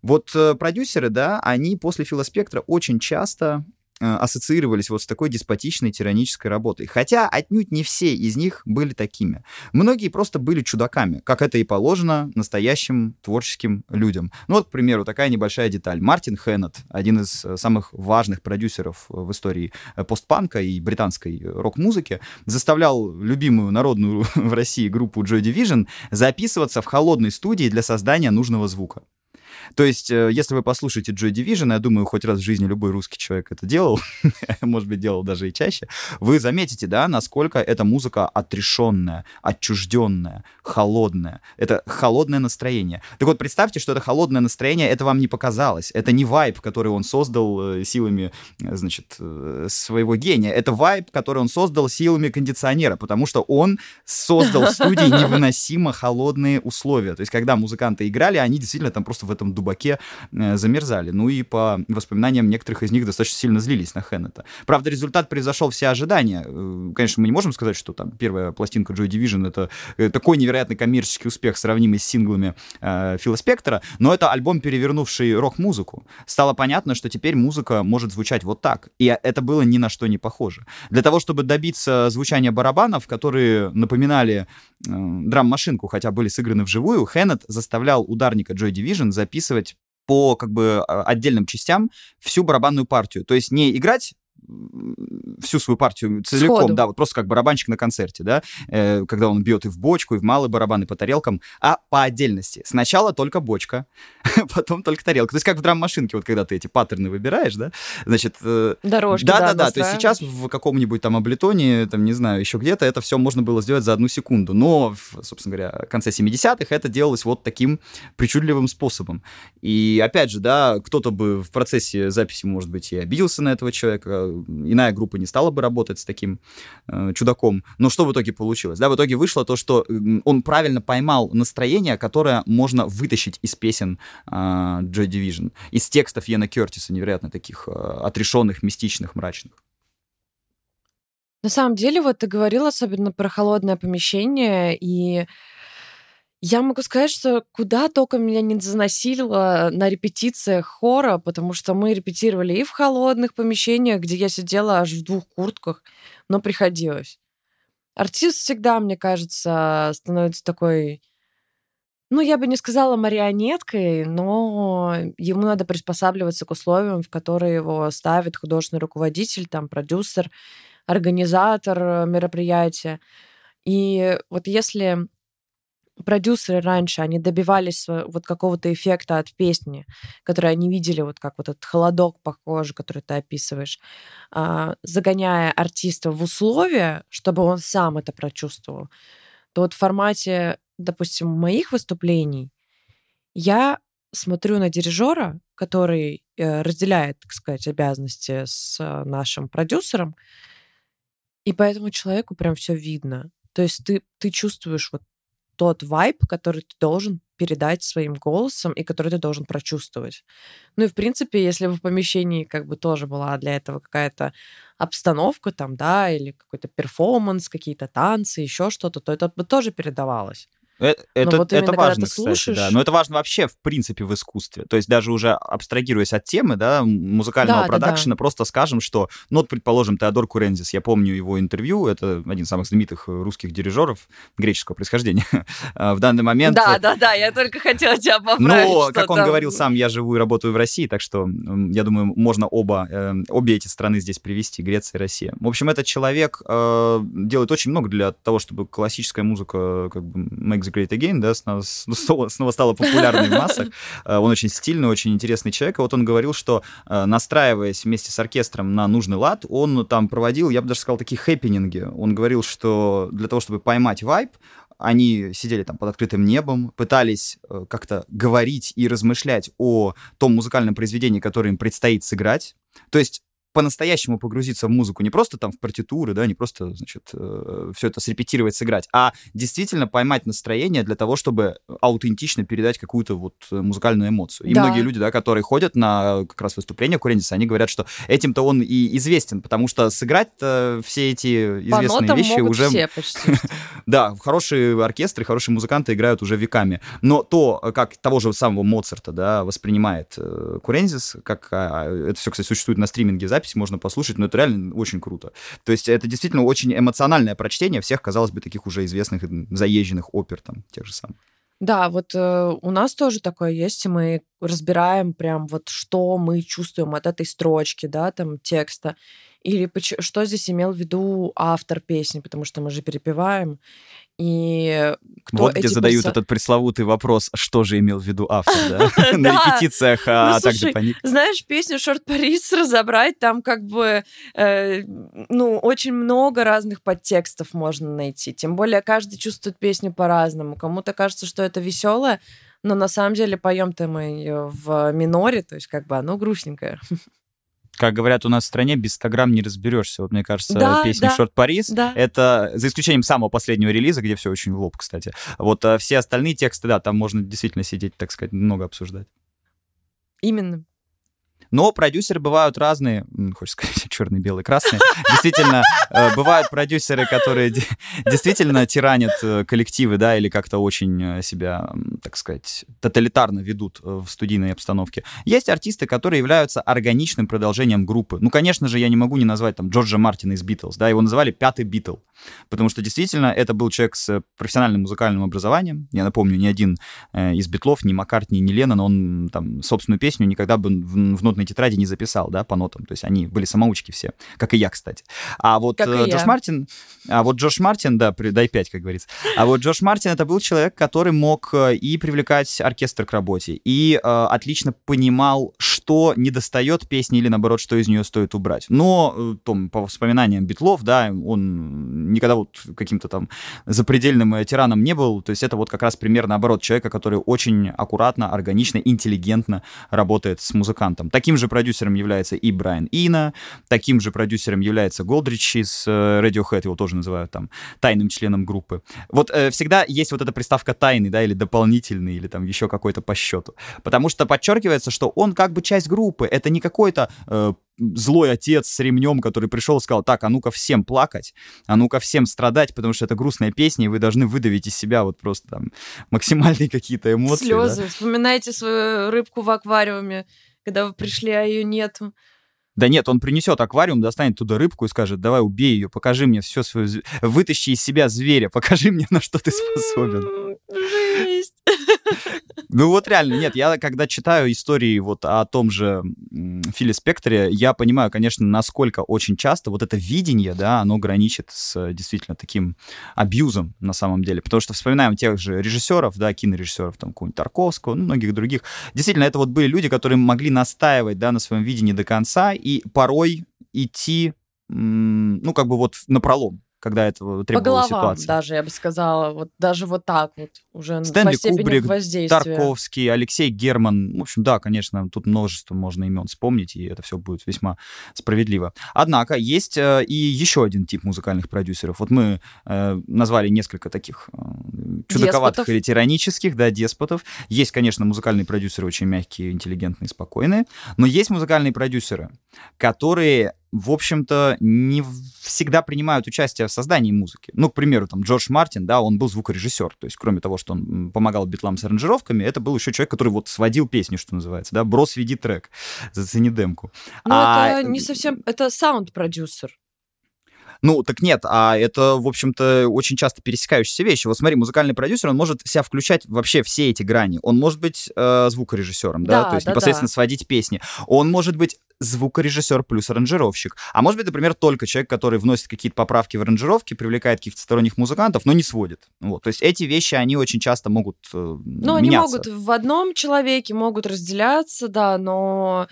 Вот продюсеры, да, они после Фила Спектра очень часто ассоциировались вот с такой деспотичной тиранической работой. Хотя отнюдь не все из них были такими. Многие просто были чудаками, как это и положено настоящим творческим людям. Ну вот, к примеру, такая небольшая деталь. Мартин Хеннет, один из э, самых важных продюсеров в истории э, постпанка и британской рок-музыки, заставлял любимую народную в России группу Joy Division записываться в холодной студии для создания нужного звука. То есть, э, если вы послушаете Joy Division, я думаю, хоть раз в жизни любой русский человек это делал, может быть, делал даже и чаще, вы заметите, да, насколько эта музыка отрешенная, отчужденная, холодная. Это холодное настроение. Так вот, представьте, что это холодное настроение, это вам не показалось. Это не вайб, который он создал э, силами, э, значит, своего гения. Это вайб, который он создал силами кондиционера, потому что он создал в студии невыносимо холодные условия. То есть, когда музыканты играли, они действительно там просто в этом дубаке э, замерзали. Ну и по воспоминаниям некоторых из них достаточно сильно злились на Хеннета. Правда, результат превзошел все ожидания. Э, конечно, мы не можем сказать, что там первая пластинка Joy Division это э, такой невероятный коммерческий успех, сравнимый с синглами э, Фила Спектора, но это альбом, перевернувший рок-музыку. Стало понятно, что теперь музыка может звучать вот так. И это было ни на что не похоже. Для того, чтобы добиться звучания барабанов, которые напоминали э, драм-машинку, хотя были сыграны вживую, Хеннет заставлял ударника Joy Division записывать по как бы а, отдельным частям всю барабанную партию. То есть не играть всю свою партию целиком, Сходу. да, вот просто как барабанщик на концерте, да, э, когда он бьет и в бочку, и в малый барабан, и по тарелкам, а по отдельности. Сначала только бочка, потом только тарелка. То есть как в драм-машинке, вот когда ты эти паттерны выбираешь, да, значит... Э, Дорожки, да, да, да, то есть сейчас в каком-нибудь там облитоне, там, не знаю, еще где-то это все можно было сделать за одну секунду, но, в, собственно говоря, в конце 70-х это делалось вот таким причудливым способом. И опять же, да, кто-то бы в процессе записи, может быть, и обиделся на этого человека, иная группа не стала бы работать с таким э, чудаком. Но что в итоге получилось? Да, в итоге вышло то, что он правильно поймал настроение, которое можно вытащить из песен э, Joy Division, из текстов Йена Кертиса, невероятно таких э, отрешенных, мистичных, мрачных. На самом деле, вот ты говорил особенно про холодное помещение, и я могу сказать, что куда только меня не заносило на репетициях хора, потому что мы репетировали и в холодных помещениях, где я сидела аж в двух куртках, но приходилось. Артист всегда, мне кажется, становится такой, ну, я бы не сказала марионеткой, но ему надо приспосабливаться к условиям, в которые его ставит художественный руководитель, там, продюсер, организатор мероприятия. И вот если продюсеры раньше, они добивались вот какого-то эффекта от песни, который они видели, вот как вот этот холодок похожий, который ты описываешь, а, загоняя артиста в условия, чтобы он сам это прочувствовал, то вот в формате, допустим, моих выступлений я смотрю на дирижера, который э, разделяет, так сказать, обязанности с нашим продюсером, и по этому человеку прям все видно. То есть ты, ты чувствуешь вот тот вайб, который ты должен передать своим голосом и который ты должен прочувствовать. Ну и, в принципе, если бы в помещении как бы тоже была для этого какая-то обстановка там, да, или какой-то перформанс, какие-то танцы, еще что-то, то это бы тоже передавалось. Э, это, вот это важно, кстати, слушаешь... да. Но это важно вообще, в принципе, в искусстве. То есть даже уже абстрагируясь от темы, да, музыкального да, продакшена, да, да. просто скажем, что, ну, вот, предположим, Теодор Курензис, я помню его интервью, это один из самых знаменитых русских дирижеров греческого происхождения а, в данный момент. Да, да, да, я только хотела тебя поправить. Но, как он там... говорил сам, я живу и работаю в России, так что, я думаю, можно оба, э, обе эти страны здесь привести, Греция и Россия. В общем, этот человек э, делает очень много для того, чтобы классическая музыка как бы the Great Again, да, снова, снова, стала популярной в массах. Э, он очень стильный, очень интересный человек. И вот он говорил, что э, настраиваясь вместе с оркестром на нужный лад, он там проводил, я бы даже сказал, такие хэппининги. Он говорил, что для того, чтобы поймать вайб, они сидели там под открытым небом, пытались э, как-то говорить и размышлять о том музыкальном произведении, которое им предстоит сыграть. То есть по-настоящему погрузиться в музыку, не просто там в партитуры, да, не просто, значит, э, все это срепетировать, сыграть, а действительно поймать настроение для того, чтобы аутентично передать какую-то вот музыкальную эмоцию. И да. многие люди, да, которые ходят на как раз выступления Курендиса, они говорят, что этим-то он и известен, потому что сыграть все эти известные вещи уже... Все почти. да, хорошие оркестры, хорошие музыканты играют уже веками. Но то, как того же самого Моцарта, да, воспринимает э, Курензис, как а, это все, кстати, существует на стриминге запись можно послушать, но это реально очень круто. То есть это действительно очень эмоциональное прочтение всех, казалось бы, таких уже известных заезженных опер там, тех же самых. Да, вот э, у нас тоже такое есть, и мы разбираем прям вот, что мы чувствуем от этой строчки, да, там, текста. или что здесь имел в виду автор песни, потому что мы же перепеваем. И кто вот где задают персо... этот пресловутый вопрос, что же имел в виду автор, да? На репетициях, а ну, также паник. Знаешь, песню «Шорт Парис» разобрать, там как бы, э, ну, очень много разных подтекстов можно найти. Тем более каждый чувствует песню по-разному. Кому-то кажется, что это веселое, но на самом деле поем-то мы ее в миноре, то есть как бы оно грустненькое. как говорят у нас в стране, без 100 грамм не разберешься. Вот мне кажется, да, песня да, «Шорт Парис» да. это, за исключением самого последнего релиза, где все очень в лоб, кстати. Вот а все остальные тексты, да, там можно действительно сидеть, так сказать, много обсуждать. Именно. Но продюсеры бывают разные, хочешь сказать, черный, белый, красный. Действительно, э, бывают продюсеры, которые действительно тиранят э, коллективы, да, или как-то очень э, себя, так сказать, тоталитарно ведут в студийной обстановке. Есть артисты, которые являются органичным продолжением группы. Ну, конечно же, я не могу не назвать там Джорджа Мартина из Битлз, да, его называли пятый Битл, потому что действительно это был человек с профессиональным музыкальным образованием. Я напомню, ни один из Битлов, ни Маккартни, ни Леннон, он там собственную песню никогда бы в нотной тетради не записал, да, по нотам. То есть они были самоучки все, как и я, кстати. А вот как э, Джош я. Мартин, а вот Джош Мартин, да, дай пять, как говорится. А вот Джош Мартин это был человек, который мог э, и привлекать оркестр к работе, и э, отлично понимал, что не достает песни или наоборот, что из нее стоит убрать. Но э, том, по воспоминаниям Битлов, да, он никогда вот каким-то там запредельным тираном не был. То есть это вот как раз пример наоборот человека, который очень аккуратно, органично, интеллигентно работает с музыкантом. Таким же продюсером является и Брайан Ина, таким же продюсером является Голдрич из э, Radiohead, его тоже называют там тайным членом группы. Вот э, всегда есть вот эта приставка тайный, да, или дополнительный, или там еще какой-то по счету. Потому что подчеркивается, что он как бы часть группы, это не какой-то э, злой отец с ремнем, который пришел и сказал, так, а ну-ка всем плакать, а ну-ка всем страдать, потому что это грустная песня, и вы должны выдавить из себя вот просто там максимальные какие-то эмоции. Слезы. Да? Вспоминайте свою рыбку в аквариуме когда вы пришли, а ее нету. Да нет, он принесет аквариум, достанет туда рыбку и скажет, давай убей ее, покажи мне все свое, вытащи из себя зверя, покажи мне, на что ты способен. Жесть. Ну вот реально, нет, я когда читаю истории вот о том же Филе Спектре, я понимаю, конечно, насколько очень часто вот это видение, да, оно граничит с действительно таким абьюзом на самом деле. Потому что вспоминаем тех же режиссеров, да, кинорежиссеров, там, какого-нибудь Тарковского, ну, многих других. Действительно, это вот были люди, которые могли настаивать, да, на своем видении до конца и порой идти, ну, как бы вот на пролом когда этого требовала По головам ситуация. даже, я бы сказала. Вот даже вот так вот уже Стэнли по Кубрик, Тарковский, Алексей Герман. В общем, да, конечно, тут множество можно имен вспомнить, и это все будет весьма справедливо. Однако есть э, и еще один тип музыкальных продюсеров. Вот мы э, назвали несколько таких э, чудаковатых деспотов. или тиранических, да, деспотов. Есть, конечно, музыкальные продюсеры очень мягкие, интеллигентные, спокойные, но есть музыкальные продюсеры, которые в общем-то, не всегда принимают участие в создании музыки. Ну, к примеру, там, Джордж Мартин, да, он был звукорежиссер, то есть, кроме того, что он помогал битлам с аранжировками, это был еще человек, который вот сводил песню, что называется, да, брос, веди трек, зацени демку. Ну, а... это не совсем, это саунд-продюсер. Ну, так нет, а это, в общем-то, очень часто пересекающиеся вещи. Вот смотри, музыкальный продюсер, он может себя включать вообще все эти грани. Он может быть э, звукорежиссером, да, да то есть да, непосредственно да. сводить песни. Он может быть звукорежиссер плюс аранжировщик. А может быть, например, только человек, который вносит какие-то поправки в аранжировки, привлекает каких-то сторонних музыкантов, но не сводит. Вот. То есть эти вещи, они очень часто могут э, Ну, они могут в одном человеке, могут разделяться, да, но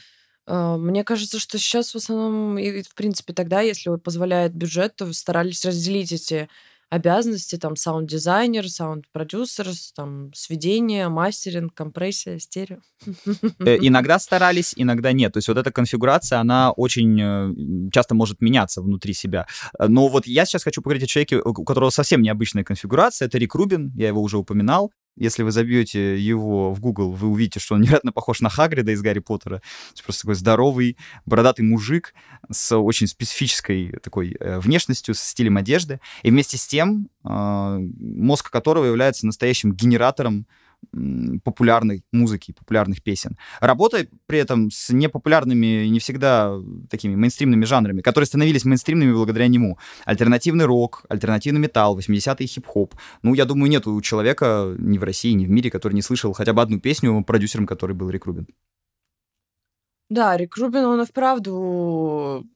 мне кажется, что сейчас в основном, и в принципе тогда, если позволяет бюджет, то старались разделить эти обязанности, там, саунд-дизайнер, саунд-продюсер, там, сведение, мастеринг, компрессия, стерео. Э, иногда старались, иногда нет. То есть вот эта конфигурация, она очень э, часто может меняться внутри себя. Но вот я сейчас хочу поговорить о человеке, у которого совсем необычная конфигурация. Это Рик Рубин, я его уже упоминал. Если вы забьете его в Google, вы увидите, что он невероятно похож на Хагрида из Гарри Поттера. Просто такой здоровый, бородатый мужик с очень специфической такой э, внешностью, с стилем одежды. И вместе с тем, э, мозг которого является настоящим генератором популярной музыки, популярных песен. Работая при этом с непопулярными, не всегда такими мейнстримными жанрами, которые становились мейнстримными благодаря нему. Альтернативный рок, альтернативный металл, 80-й хип-хоп. Ну, я думаю, нет у человека ни в России, ни в мире, который не слышал хотя бы одну песню продюсером, который был Рик Рубин. Да, Рик Рубин, он и вправду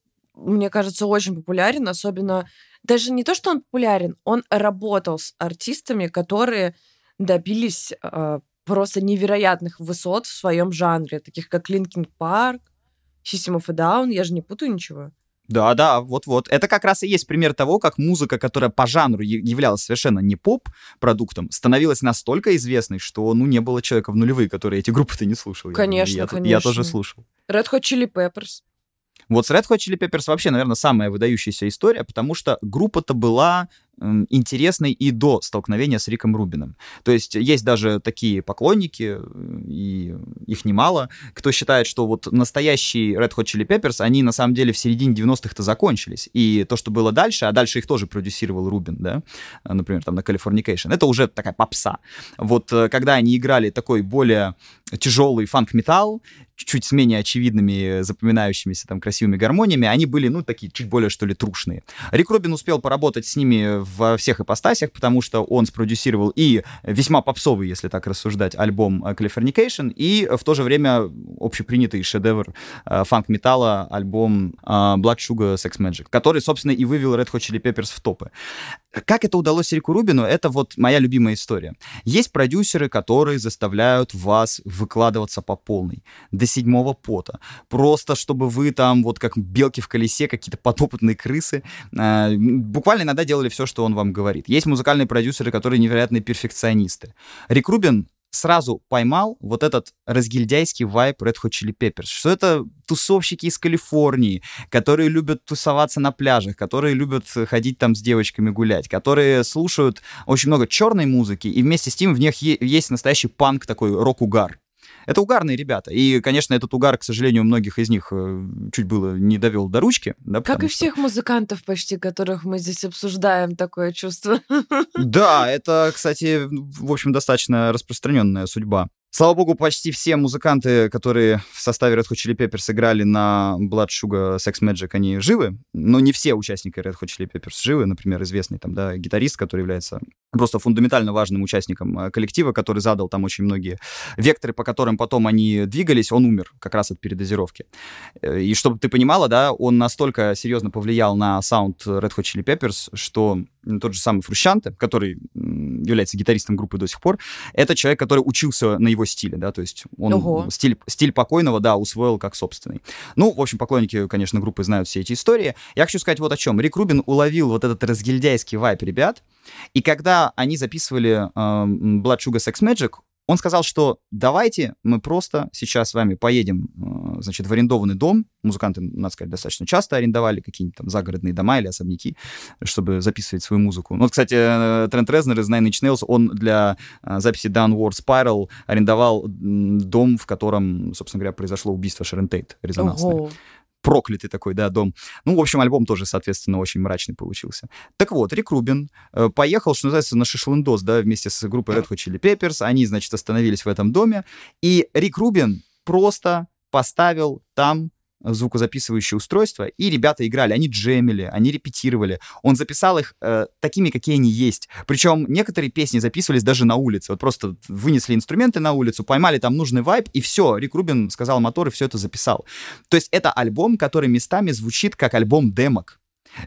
мне кажется, очень популярен, особенно даже не то, что он популярен, он работал с артистами, которые добились э, просто невероятных высот в своем жанре, таких как Linkin Park, System of a Down, я же не путаю ничего. Да, да, вот-вот. Это как раз и есть пример того, как музыка, которая по жанру являлась совершенно не поп-продуктом, становилась настолько известной, что, ну, не было человека в нулевые, который эти группы-то не слушал. Конечно, я, конечно. Я тоже слушал. Red Hot Chili Peppers. Вот с Red Hot Chili Peppers вообще, наверное, самая выдающаяся история, потому что группа-то была интересной и до столкновения с Риком Рубином. То есть есть даже такие поклонники, и их немало, кто считает, что вот настоящие Red Hot Chili Peppers, они на самом деле в середине 90-х-то закончились. И то, что было дальше, а дальше их тоже продюсировал Рубин, да, например, там на Californication, это уже такая попса. Вот э, когда они играли такой более тяжелый фанк-металл, чуть с менее очевидными, запоминающимися там красивыми гармониями, они были, ну, такие чуть более, что ли, трушные. Рик Рубин успел поработать с ними во всех ипостасях, потому что он спродюсировал и весьма попсовый, если так рассуждать, альбом э, Californication, и в то же время общепринятый шедевр э, фанк-металла альбом э, Blood Sugar Sex Magic, который, собственно, и вывел Red Hot Chili Peppers в топы. Как это удалось Рику Рубину, это вот моя любимая история. Есть продюсеры, которые заставляют вас выкладываться по полной, до седьмого пота, просто чтобы вы там вот как белки в колесе, какие-то подопытные крысы, буквально иногда делали все, что он вам говорит. Есть музыкальные продюсеры, которые невероятные перфекционисты. Рик Рубин сразу поймал вот этот разгильдяйский вайп Red Hot Chili Peppers, что это тусовщики из Калифорнии, которые любят тусоваться на пляжах, которые любят ходить там с девочками гулять, которые слушают очень много черной музыки, и вместе с тем в них есть настоящий панк, такой рок-угар. Это угарные ребята. И, конечно, этот угар, к сожалению, многих из них э, чуть было не довел до ручки. Да, как и что... всех музыкантов почти, которых мы здесь обсуждаем, такое чувство. Да, это, кстати, в общем, достаточно распространенная судьба. Слава богу, почти все музыканты, которые в составе Red Hot Chili Peppers играли на Blood Sugar Sex Magic, они живы, но не все участники Red Hot Chili Peppers живы. Например, известный там, да, гитарист, который является просто фундаментально важным участником э, коллектива, который задал там очень многие векторы, по которым потом они двигались, он умер как раз от передозировки. Э, и чтобы ты понимала, да, он настолько серьезно повлиял на саунд Red Hot Chili Peppers, что тот же самый Фрущанте, который является гитаристом группы до сих пор, это человек, который учился на его стиле, да, то есть он Ого. стиль, стиль покойного, да, усвоил как собственный. Ну, в общем, поклонники, конечно, группы знают все эти истории. Я хочу сказать вот о чем. Рик Рубин уловил вот этот разгильдяйский вайп ребят, и когда они записывали э, Blood Sugar Sex Magic, он сказал, что давайте мы просто сейчас с вами поедем, э, значит, в арендованный дом. Музыканты, надо сказать, достаточно часто арендовали какие-нибудь там загородные дома или особняки, чтобы записывать свою музыку. Ну, вот, кстати, э, Трент Резнер из Nine Inch Nails, он для э, записи Downward Spiral арендовал дом, в котором, собственно говоря, произошло убийство Шерон Тейт резонансное. Ого проклятый такой, да, дом. Ну, в общем, альбом тоже, соответственно, очень мрачный получился. Так вот, Рик Рубин э, поехал, что называется, на шашлындос, да, вместе с группой Red Hot Chili Peppers. Они, значит, остановились в этом доме. И Рик Рубин просто поставил там звукозаписывающее устройство, и ребята играли, они джемили, они репетировали. Он записал их э, такими, какие они есть. Причем некоторые песни записывались даже на улице. Вот просто вынесли инструменты на улицу, поймали там нужный вайб, и все. Рик Рубин сказал мотор и все это записал. То есть это альбом, который местами звучит как альбом демок.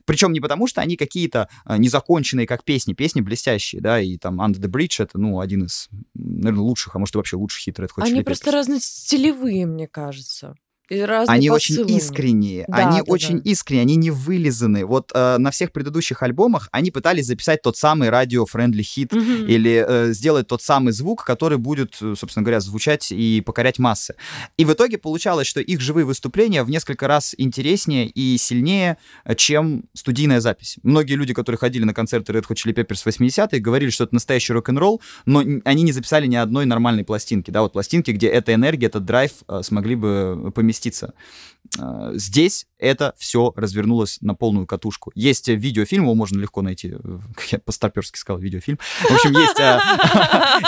Причем не потому, что они какие-то а, незаконченные, как песни, песни блестящие, да, и там Under the Bridge это, ну, один из, наверное, лучших, а может, и вообще лучший хит Red Hot Они просто разностилевые, мне кажется они очень искренние, да, они да, очень да. искренние, они не вылизаны. Вот э, на всех предыдущих альбомах они пытались записать тот самый radio-friendly хит mm-hmm. или э, сделать тот самый звук, который будет, э, собственно говоря, звучать и покорять массы. И в итоге получалось, что их живые выступления в несколько раз интереснее и сильнее, э, чем студийная запись. Многие люди, которые ходили на концерты Red Hot Chili Peppers 80-е, говорили, что это настоящий рок-н-ролл, но они не записали ни одной нормальной пластинки, да, вот пластинки, где эта энергия, этот драйв э, смогли бы поместить поместиться. А, здесь это все развернулось на полную катушку. Есть видеофильм, его можно легко найти, как я по-старперски сказал, видеофильм. В общем, есть, а,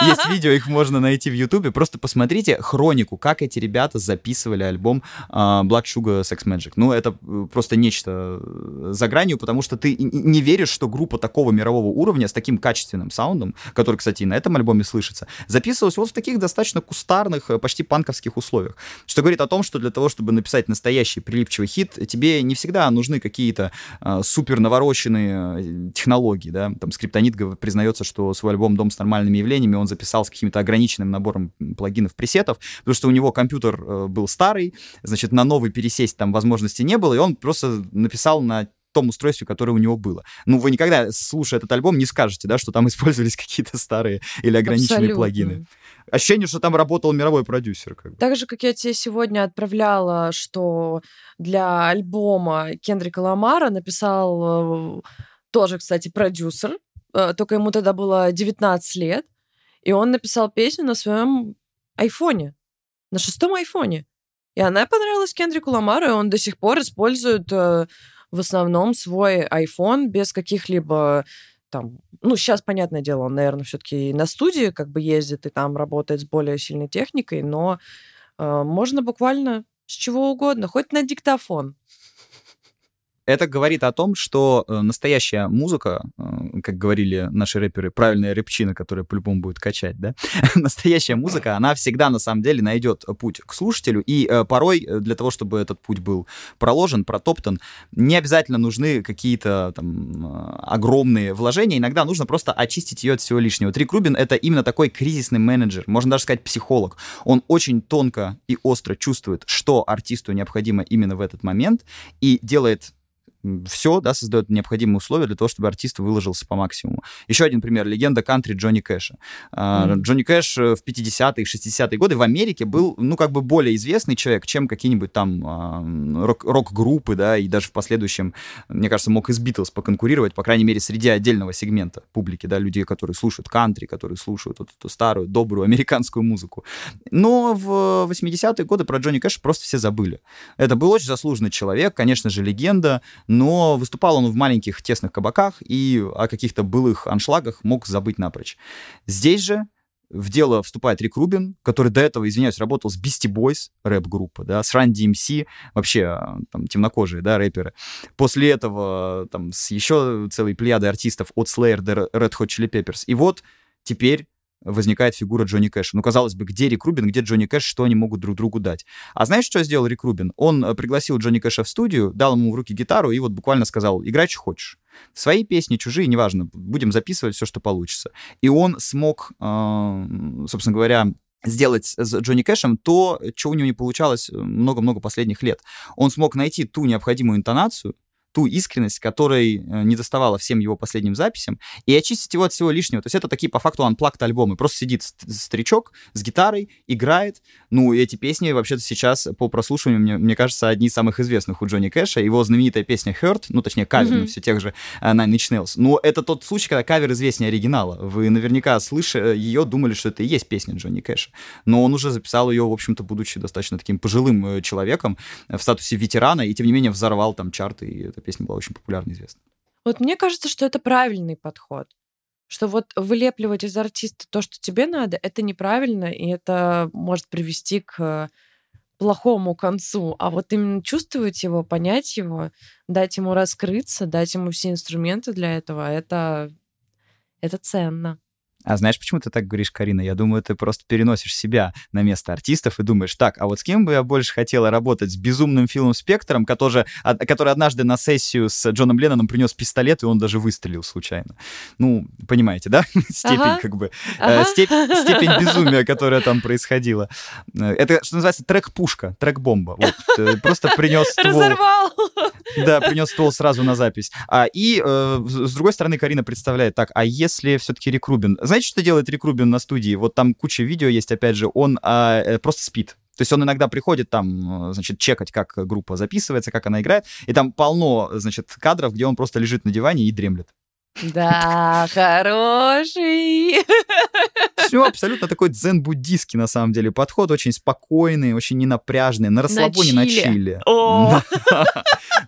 есть видео, их можно найти в Ютубе. Просто посмотрите хронику, как эти ребята записывали альбом а, Blood Sugar Sex Magic. Ну, это э, просто нечто э, за гранью, потому что ты не веришь, что группа такого мирового уровня с таким качественным саундом, который, кстати, и на этом альбоме слышится, записывалась вот в таких достаточно кустарных, э, почти панковских условиях. Что говорит о том, что для того, чтобы написать настоящий прилипчивый хит, тебе не всегда нужны какие-то э, супер навороченные технологии, да, там Скриптонит признается, что свой альбом «Дом с нормальными явлениями» он записал с каким-то ограниченным набором плагинов, пресетов, потому что у него компьютер э, был старый, значит, на новый пересесть там возможности не было, и он просто написал на том устройстве, которое у него было. Ну, вы никогда, слушая этот альбом, не скажете, да, что там использовались какие-то старые или ограниченные Абсолютно. плагины. Ощущение, что там работал мировой продюсер. Как бы. Так же, как я тебе сегодня отправляла, что для альбома Кендрика Ламара написал э, тоже, кстати, продюсер, э, только ему тогда было 19 лет, и он написал песню на своем айфоне, на шестом айфоне. И она понравилась Кендрику Ламару, и он до сих пор использует э, в основном свой iPhone без каких-либо там, ну, сейчас, понятное дело, он, наверное, все-таки на студии как бы ездит и там работает с более сильной техникой, но э, можно буквально с чего угодно, хоть на диктофон. Это говорит о том, что э, настоящая музыка, э, как говорили наши рэперы, правильная рэпчина, которая по-любому будет качать, да, настоящая музыка, она всегда на самом деле найдет путь к слушателю, и э, порой для того, чтобы этот путь был проложен, протоптан, не обязательно нужны какие-то там огромные вложения, иногда нужно просто очистить ее от всего лишнего. Трик Рубин — это именно такой кризисный менеджер, можно даже сказать психолог. Он очень тонко и остро чувствует, что артисту необходимо именно в этот момент, и делает все, да, создает необходимые условия для того, чтобы артист выложился по максимуму. Еще один пример. Легенда кантри Джонни Кэша. Mm-hmm. Джонни Кэш э, в 50-е, 60-е годы в Америке был, ну, как бы более известный человек, чем какие-нибудь там рок- рок-группы, да, и даже в последующем, мне кажется, мог и с Битлз поконкурировать, по крайней мере, среди отдельного сегмента публики, да, людей, которые слушают кантри, которые слушают вот эту старую, добрую американскую музыку. Но в 80-е годы про Джонни Кэша просто все забыли. Это был очень заслуженный человек, конечно же, легенда, но выступал он в маленьких тесных кабаках и о каких-то былых аншлагах мог забыть напрочь. Здесь же в дело вступает Рик Рубин, который до этого, извиняюсь, работал с Beastie Boys, рэп-группа, да, с Run DMC, вообще там темнокожие, да, рэперы. После этого там с еще целой плеядой артистов от Slayer до Red Hot Chili Peppers. И вот теперь возникает фигура Джонни Кэша. Ну, казалось бы, где Рик Рубин, где Джонни Кэш, что они могут друг другу дать? А знаешь, что сделал Рик Рубин? Он э, пригласил Джонни Кэша в студию, дал ему в руки гитару и вот буквально сказал, играй, что хочешь. Свои песни, чужие, неважно, будем записывать все, что получится. И он смог, э, собственно говоря, сделать с Джонни Кэшем то, чего у него не получалось много-много последних лет. Он смог найти ту необходимую интонацию, ту искренность, которой э, не доставала всем его последним записям, и очистить его от всего лишнего. То есть это такие, по факту, unplugged альбомы. Просто сидит старичок с гитарой, играет. Ну, эти песни вообще-то сейчас по прослушиванию, мне, мне кажется, одни из самых известных у Джонни Кэша. Его знаменитая песня Hurt, ну, точнее, кавер mm-hmm. на все тех же uh, Nine Inch Nails. Но это тот случай, когда кавер известнее оригинала. Вы наверняка, слыша ее, думали, что это и есть песня Джонни Кэша. Но он уже записал ее, в общем-то, будучи достаточно таким пожилым э, человеком в статусе ветерана, и тем не менее взорвал там чарты, и это песня была очень популярна и известна. Вот мне кажется, что это правильный подход. Что вот вылепливать из артиста то, что тебе надо, это неправильно, и это может привести к плохому концу, а вот именно чувствовать его, понять его, дать ему раскрыться, дать ему все инструменты для этого, это, это ценно. А знаешь, почему ты так говоришь, Карина? Я думаю, ты просто переносишь себя на место артистов и думаешь, так, а вот с кем бы я больше хотела работать? С безумным Филом Спектром, который, который однажды на сессию с Джоном Ленноном принес пистолет, и он даже выстрелил случайно. Ну, понимаете, да? Степень, ага. как бы, э, ага. степь, степень безумия, которая там происходила. Э, это, что называется, трек-пушка, трек-бомба. Вот, э, просто принес ствол. Разорвал! Да, принес ствол сразу на запись. А, и, э, с другой стороны, Карина представляет, так, а если все-таки Рик Рубин знаете, что делает Рик Рубин на студии? Вот там куча видео есть, опять же, он а, э, просто спит. То есть он иногда приходит там, значит, чекать, как группа записывается, как она играет, и там полно, значит, кадров, где он просто лежит на диване и дремлет. Да, хороший. Все абсолютно такой дзен-буддийский, на самом деле, подход. Очень спокойный, очень ненапряжный, на расслабоне, на чили.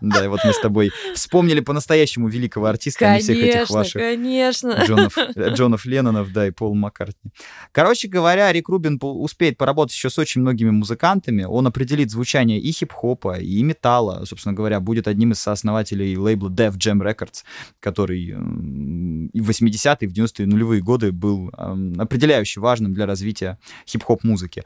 Да, и вот мы с тобой вспомнили по-настоящему великого артиста, а всех этих ваших конечно. Джонов, Джонов Леннонов, да, и Пол Маккартни. Короче говоря, Рик Рубин успеет поработать еще с очень многими музыкантами. Он определит звучание и хип-хопа, и металла. Собственно говоря, будет одним из сооснователей лейбла Def Jam Records, который в 80-е, и в 90-е нулевые годы был определяюще важным для развития хип-хоп музыки.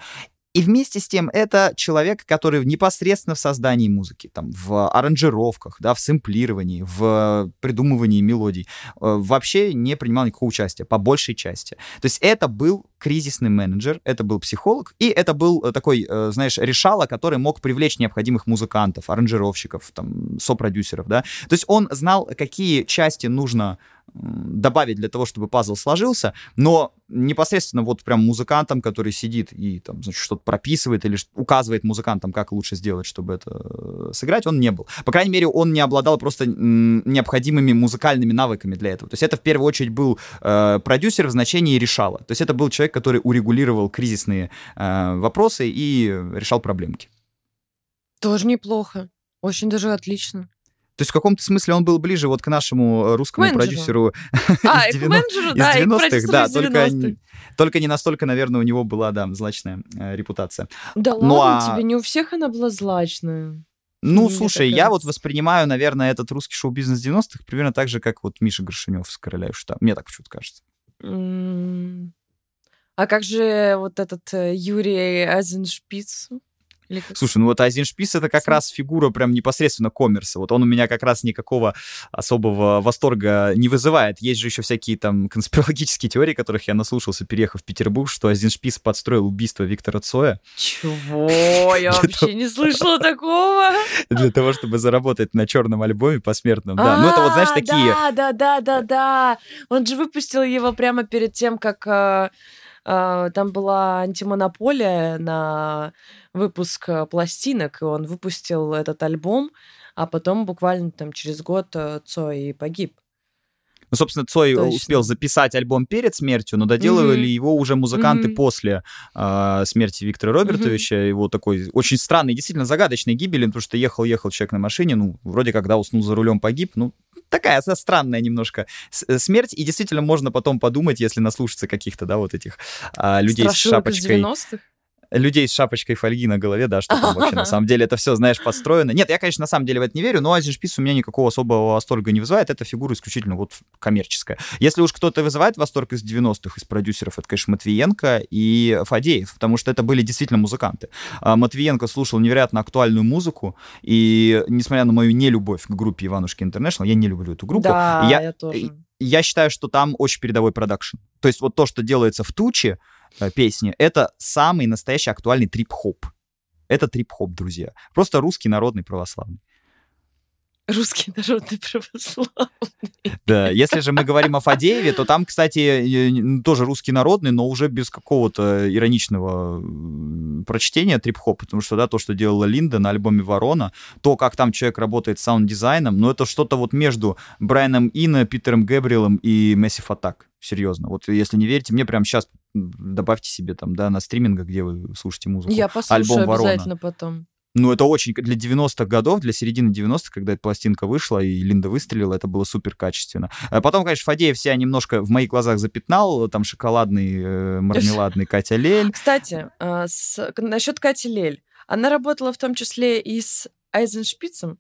И вместе с тем это человек, который непосредственно в создании музыки, там, в аранжировках, да, в сэмплировании, в придумывании мелодий э, вообще не принимал никакого участия, по большей части. То есть это был кризисный менеджер, это был психолог, и это был э, такой, э, знаешь, решала, который мог привлечь необходимых музыкантов, аранжировщиков, там, сопродюсеров, да. То есть он знал, какие части нужно добавить для того, чтобы пазл сложился, но непосредственно вот прям музыкантом, который сидит и там, значит, что-то прописывает или указывает музыкантам, как лучше сделать, чтобы это э, сыграть, он не был. По крайней мере, он не обладал просто необходимыми музыкальными навыками для этого. То есть это в первую очередь был э, продюсер в значении решала. То есть это был человек, который урегулировал кризисные э, вопросы и решал проблемки. Тоже неплохо. Очень даже отлично. То есть в каком-то смысле он был ближе вот к нашему э, русскому менеджеру. продюсеру А, из и к 90 менеджеру, из да, и к 90-х, продюсеру да, только, 90-х. только не настолько, наверное, у него была, да, злачная э, репутация. Да Ну, ладно а- тебе, не у всех она была злачная. Ну, Мне слушай, я вот воспринимаю, наверное, этот русский шоу-бизнес 90-х примерно так же, как вот Миша Горшинев с «Короля Шута». Мне так почему-то кажется. А как же вот этот э, Юрий Азеншпиц? Как? Слушай, ну вот Айзен Шпис это как раз фигура прям непосредственно коммерса. Вот он у меня как раз никакого особого восторга не вызывает. Есть же еще всякие там конспирологические теории, которых я наслушался, переехав в Петербург, что Айзен Шпис подстроил убийство Виктора Цоя Чего? Я вообще не слышала такого. для того, чтобы заработать на черном альбоме посмертном. Да, ну это вот, знаешь, А, такие... Да, да, да, да, да. Он же выпустил его прямо перед тем, как э, там была антимонополия на выпуск э, пластинок, и он выпустил этот альбом, а потом буквально там через год э, Цой погиб. Ну, собственно, Цой Точно. успел записать альбом перед смертью, но доделывали Мгм. его уже музыканты Мгм. после а, смерти Виктора Робертовича. Его такой очень странной, действительно загадочной гибели, потому что ехал-ехал человек на машине, ну, вроде когда уснул за рулем, погиб, ну, такая странная немножко с- э, смерть, и действительно можно потом подумать, если наслушаться каких-то, да, вот этих а, людей с Страшилок из шапочкой 90-х? Людей с шапочкой фольги на голове, да, что там вообще на самом деле это все, знаешь, подстроено. Нет, я, конечно, на самом деле в это не верю, но Айзеншпис у меня никакого особого восторга не вызывает. Это фигура исключительно вот коммерческая. Если уж кто-то вызывает восторг из 90-х, из продюсеров, это, конечно, Матвиенко и Фадеев, потому что это были действительно музыканты. А Матвиенко слушал невероятно актуальную музыку, и несмотря на мою нелюбовь к группе Иванушки Интернешнл, я не люблю эту группу, Да, я- я, тоже. я считаю, что там очень передовой продакшн. То есть вот то, что делается в Туче э, песни, это самый настоящий актуальный трип-хоп. Это трип-хоп, друзья. Просто русский народный православный. Русский народный православный. Да, если же мы говорим о Фадееве, то там, кстати, э, тоже русский народный, но уже без какого-то ироничного прочтения трип-хоп, потому что, да, то, что делала Линда на альбоме «Ворона», то, как там человек работает с саунд-дизайном, ну, это что-то вот между Брайаном Ино, Питером Гэбриэлом и Massive Attack. Серьезно. Вот если не верите, мне прямо сейчас добавьте себе там, да, на стримингах, где вы слушаете музыку. Я послушаю Альбом «Ворона». обязательно потом. Ну, это очень... Для 90-х годов, для середины 90-х, когда эта пластинка вышла и Линда выстрелила, это было супер качественно. А потом, конечно, Фадеев себя немножко в моих глазах запятнал. Там шоколадный, э, мармеладный Катя Лель. Кстати, с- к- насчет Кати Лель. Она работала в том числе и с Айзеншпицем,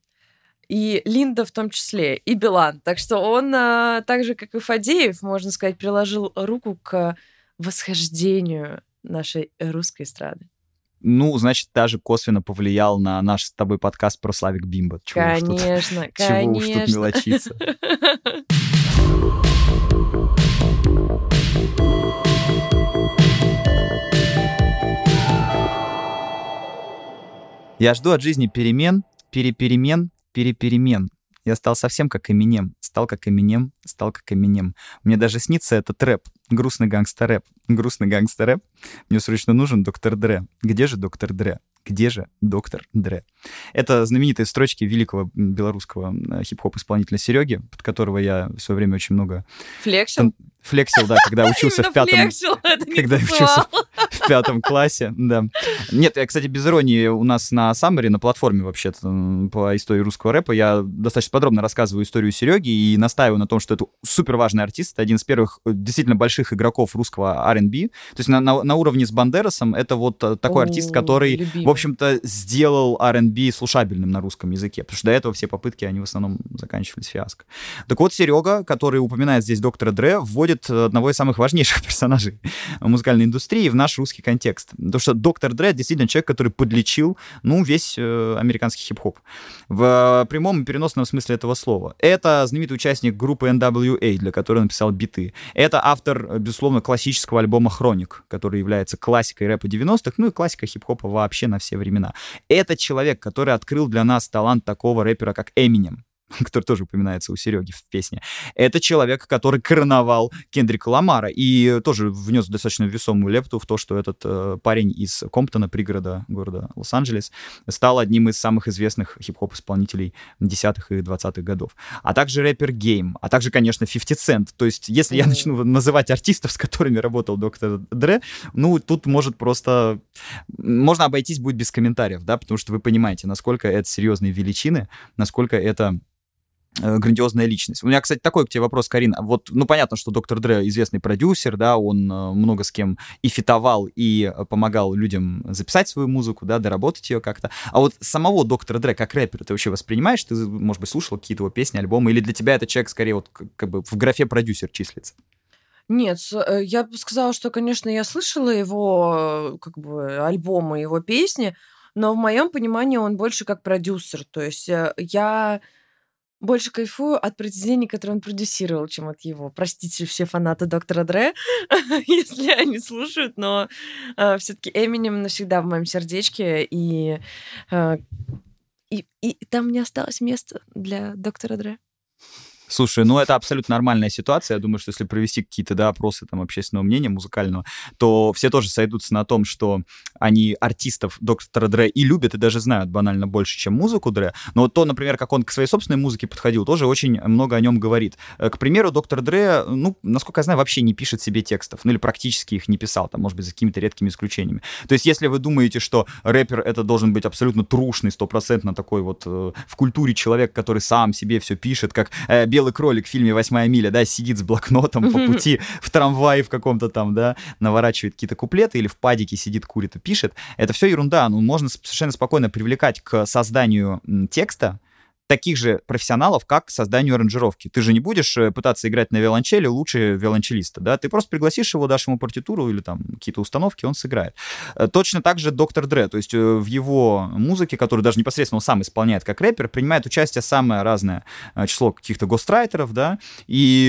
и Линда в том числе, и Билан. Так что он, а, так же, как и Фадеев, можно сказать, приложил руку к восхождению нашей русской эстрады. Ну, значит, даже косвенно повлиял на наш с тобой подкаст про Славик Бимба. Чего уж тут- Конечно, чего уж тут конечно. мелочиться. Я жду от жизни перемен, переперемен, переперемен. Я стал совсем как Эминем, стал как Эминем, стал как Эминем. Мне даже снится этот рэп, грустный гангстер-рэп, грустный гангстер-рэп. Мне срочно нужен доктор Дре. Где же доктор Дре? Где же доктор Дре? Это знаменитые строчки великого белорусского м, хип-хоп исполнителя Сереги, под которого я в свое время очень много Флексил? Тан- флексил, да, когда учился в пятом, флексил, это не когда учился в пятом классе, да. Нет, я, кстати, без иронии, у нас на Саммере, на платформе вообще-то по истории русского рэпа, я достаточно подробно рассказываю историю Сереги и настаиваю на том, что это супер важный артист, один из первых э, действительно больших игроков русского R&B. То есть на, на- на уровне с Бандерасом это вот э, такой артист, О, который, любимый. в общем-то, сделал R&B слушабельным на русском языке, потому что до этого все попытки, они в основном заканчивались фиаско. Так вот, Серега, который упоминает здесь доктора Дре, вводит одного из самых важнейших персонажей музыкальной индустрии в наш русский контекст. Потому что доктор Дре действительно человек, который подлечил, ну, весь э, американский хип-хоп. В прямом и переносном смысле этого слова. Это знаменитый участник группы NWA, для которой он написал биты. Это автор, безусловно, классического альбома «Хроник», который является классикой рэпа 90-х, ну и классика хип-хопа вообще на все времена. Это человек, который открыл для нас талант такого рэпера, как Эминем. который тоже упоминается у Сереги в песне, это человек, который короновал Кендрика Ламара и тоже внес достаточно весомую лепту в то, что этот э, парень из Комптона, пригорода города Лос-Анджелес, стал одним из самых известных хип-хоп-исполнителей десятых и двадцатых годов. А также рэпер Гейм, а также, конечно, 50 Cent. То есть, если я начну называть артистов, с которыми работал доктор Дре, ну, тут может просто... Можно обойтись будет без комментариев, да, потому что вы понимаете, насколько это серьезные величины, насколько это грандиозная личность. У меня, кстати, такой к тебе вопрос, Карин. Вот, ну, понятно, что доктор Дре известный продюсер, да, он э, много с кем и фитовал, и э, помогал людям записать свою музыку, да, доработать ее как-то. А вот самого доктора Дре как рэпера ты вообще воспринимаешь? Ты, может быть, слушал какие-то его песни, альбомы, или для тебя это человек скорее вот как бы в графе продюсер числится? Нет, я бы сказала, что, конечно, я слышала его как бы альбомы, его песни, но в моем понимании он больше как продюсер. То есть я больше кайфую от произведений, которые он продюсировал, чем от его. Простите все фанаты Доктора Дре, если они слушают, но э, все-таки Эминем навсегда в моем сердечке, и, э, и, и там не осталось места для Доктора Дре. Слушай, ну это абсолютно нормальная ситуация. Я думаю, что если провести какие-то да, опросы там, общественного мнения музыкального, то все тоже сойдутся на том, что они артистов доктора Дре и любят, и даже знают банально больше, чем музыку Дре. Но то, например, как он к своей собственной музыке подходил, тоже очень много о нем говорит. Э, к примеру, доктор Дре, ну, насколько я знаю, вообще не пишет себе текстов, ну или практически их не писал, там, может быть, за какими-то редкими исключениями. То есть, если вы думаете, что рэпер это должен быть абсолютно трушный, стопроцентно такой вот э, в культуре человек, который сам себе все пишет, как э, белый кролик в фильме «Восьмая миля», да, сидит с блокнотом по пути в трамвае в каком-то там, да, наворачивает какие-то куплеты или в падике сидит, курит и пишет. Это все ерунда. Ну, можно совершенно спокойно привлекать к созданию текста, таких же профессионалов, как к созданию аранжировки. Ты же не будешь э, пытаться играть на виолончели лучше виолончелиста, да? Ты просто пригласишь его, дашь ему партитуру или там какие-то установки, он сыграет. Э, точно так же доктор Дре, то есть э, в его музыке, которую даже непосредственно он сам исполняет как рэпер, принимает участие самое разное число каких-то гострайтеров, да, и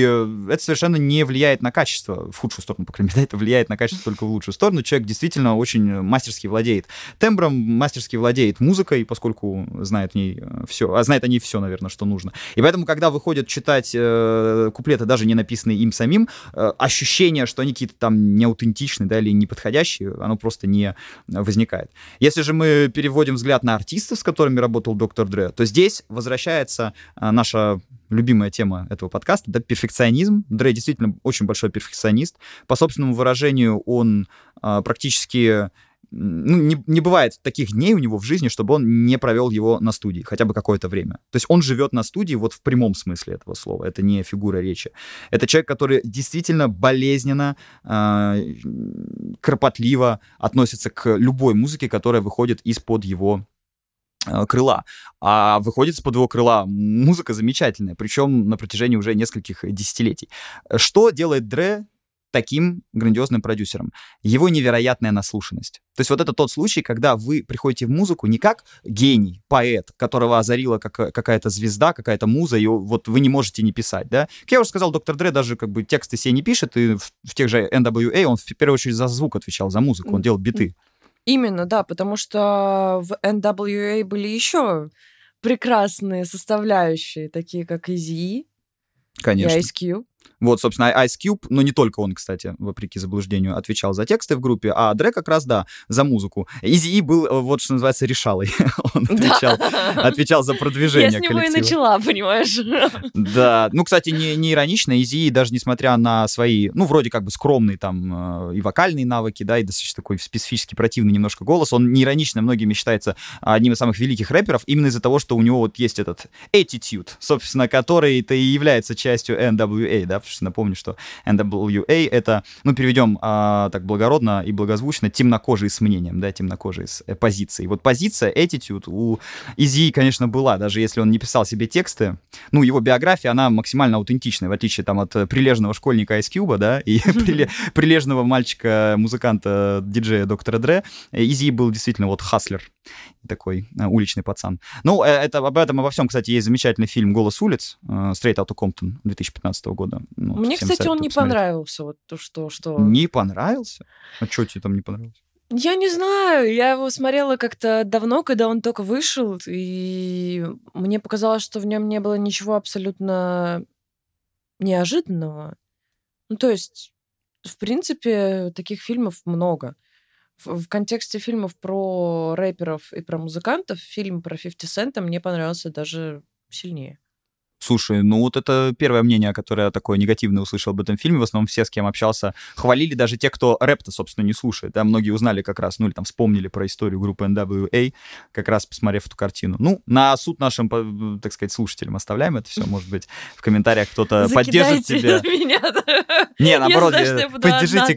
это совершенно не влияет на качество, в худшую сторону, по крайней мере, это влияет на качество только в лучшую сторону. Человек действительно очень мастерски владеет тембром, мастерски владеет музыкой, поскольку знает в ней все, а знает о ней все, наверное, что нужно. И поэтому, когда выходят читать э, куплеты, даже не написанные им самим, э, ощущение, что они какие-то там неаутентичные, да, или неподходящие, оно просто не возникает. Если же мы переводим взгляд на артистов, с которыми работал доктор Дре, то здесь возвращается э, наша любимая тема этого подкаста, да, перфекционизм. Дре действительно очень большой перфекционист. По собственному выражению, он э, практически ну, не, не бывает таких дней у него в жизни, чтобы он не провел его на студии хотя бы какое-то время. То есть он живет на студии вот в прямом смысле этого слова. Это не фигура речи. Это человек, который действительно болезненно, э, кропотливо относится к любой музыке, которая выходит из-под его а, крыла. А выходит из-под его крыла музыка замечательная, причем на протяжении уже нескольких десятилетий. Что делает Дре таким грандиозным продюсером. Его невероятная наслушанность. То есть вот это тот случай, когда вы приходите в музыку не как гений, поэт, которого озарила как, какая-то звезда, какая-то муза, и вот вы не можете не писать, да? Как я уже сказал, доктор Дре даже как бы тексты себе не пишет, и в, в тех же NWA он в первую очередь за звук отвечал, за музыку, он делал биты. Именно, да, потому что в NWA были еще прекрасные составляющие, такие как Easy Конечно. и Ice Cube. Вот, собственно, Ice Cube, но не только он, кстати, вопреки заблуждению, отвечал за тексты в группе, а Дре как раз, да, за музыку. Изи был, э, вот что называется, решалой. он отвечал, отвечал за продвижение Я с него коллектива. и начала, понимаешь? да, ну, кстати, не, не иронично, Изи, даже несмотря на свои, ну, вроде как бы скромные там э, и вокальные навыки, да, и достаточно такой специфически противный немножко голос, он не иронично многими считается одним из самых великих рэперов, именно из-за того, что у него вот есть этот attitude, собственно, который-то и является частью NWA, да, да, потому что напомню, что NWA — это, ну, переведем а, так благородно и благозвучно, темнокожие с мнением, да, темнокожие с э, позицией. Вот позиция, attitude у Изи, конечно, была, даже если он не писал себе тексты. Ну, его биография, она максимально аутентичная, в отличие там от прилежного школьника Ice Cube, да, и прилежного мальчика-музыканта, диджея доктора Дре. Изи был действительно вот хаслер, такой э, уличный пацан. Ну, э, это, об этом, обо всем, кстати, есть замечательный фильм «Голос улиц» э, Straight Outta Compton 2015 года. Ну, Мне, кстати, он не посмотреть. понравился. Вот то, что, что... Не понравился? А что тебе там не понравилось? Я не знаю, я его смотрела как-то давно, когда он только вышел, и мне показалось, что в нем не было ничего абсолютно неожиданного. Ну, то есть, в принципе, таких фильмов много. В, контексте фильмов про рэперов и про музыкантов фильм про 50 Цента мне понравился даже сильнее. Слушай, ну вот это первое мнение, которое я такое негативное услышал об этом фильме. В основном все, с кем общался, хвалили даже те, кто рэп-то, собственно, не слушает. Да, многие узнали как раз, ну или там вспомнили про историю группы NWA, как раз посмотрев эту картину. Ну, на суд нашим, так сказать, слушателям оставляем это все. Может быть, в комментариях кто-то поддержит тебя. Меня. Не, наоборот, поддержите,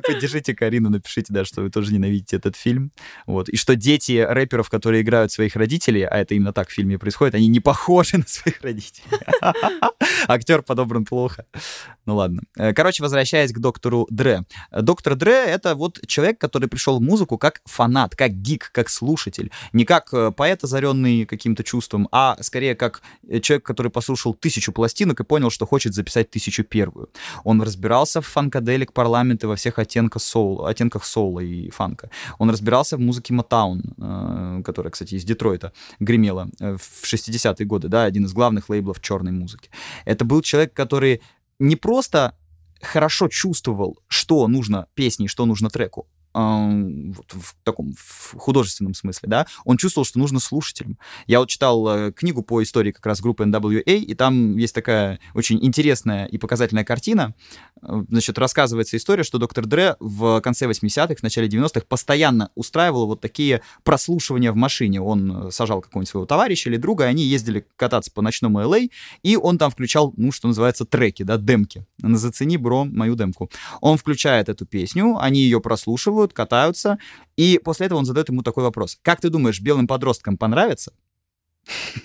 поддержите Карину, напишите, да, что вы тоже ненавидите этот фильм. Вот. И что дети рэперов, которые играют своих родителей, а это именно так в фильме происходит, они не похожи на своих родителей. Актер подобран плохо. Ну ладно. Э, короче, возвращаясь к доктору Дре. Доктор Дре — это вот человек, который пришел в музыку как фанат, как гик, как слушатель. Не как э, поэт, озаренный каким-то чувством, а скорее как э, человек, который послушал тысячу пластинок и понял, что хочет записать тысячу первую. Он разбирался в фанкаделик парламента во всех оттенках соула, оттенках соула и фанка. Он разбирался в музыке Мотаун, которая, кстати, из Детройта гремела в 60-е годы, да, один из главных лейблов лейблов черной музыки. Это был человек, который не просто хорошо чувствовал, что нужно песне, что нужно треку, вот в таком в художественном смысле, да, он чувствовал, что нужно слушателям. Я вот читал э, книгу по истории как раз группы NWA, и там есть такая очень интересная и показательная картина. Э, значит, рассказывается история, что доктор Дре в конце 80-х, в начале 90-х постоянно устраивал вот такие прослушивания в машине. Он э, сажал какого-нибудь своего товарища или друга, и они ездили кататься по ночному LA, и он там включал, ну, что называется, треки, да, демки. Зацени, бро, мою демку. Он включает эту песню, они ее прослушивают, прыгают, катаются. И после этого он задает ему такой вопрос. Как ты думаешь, белым подросткам понравится?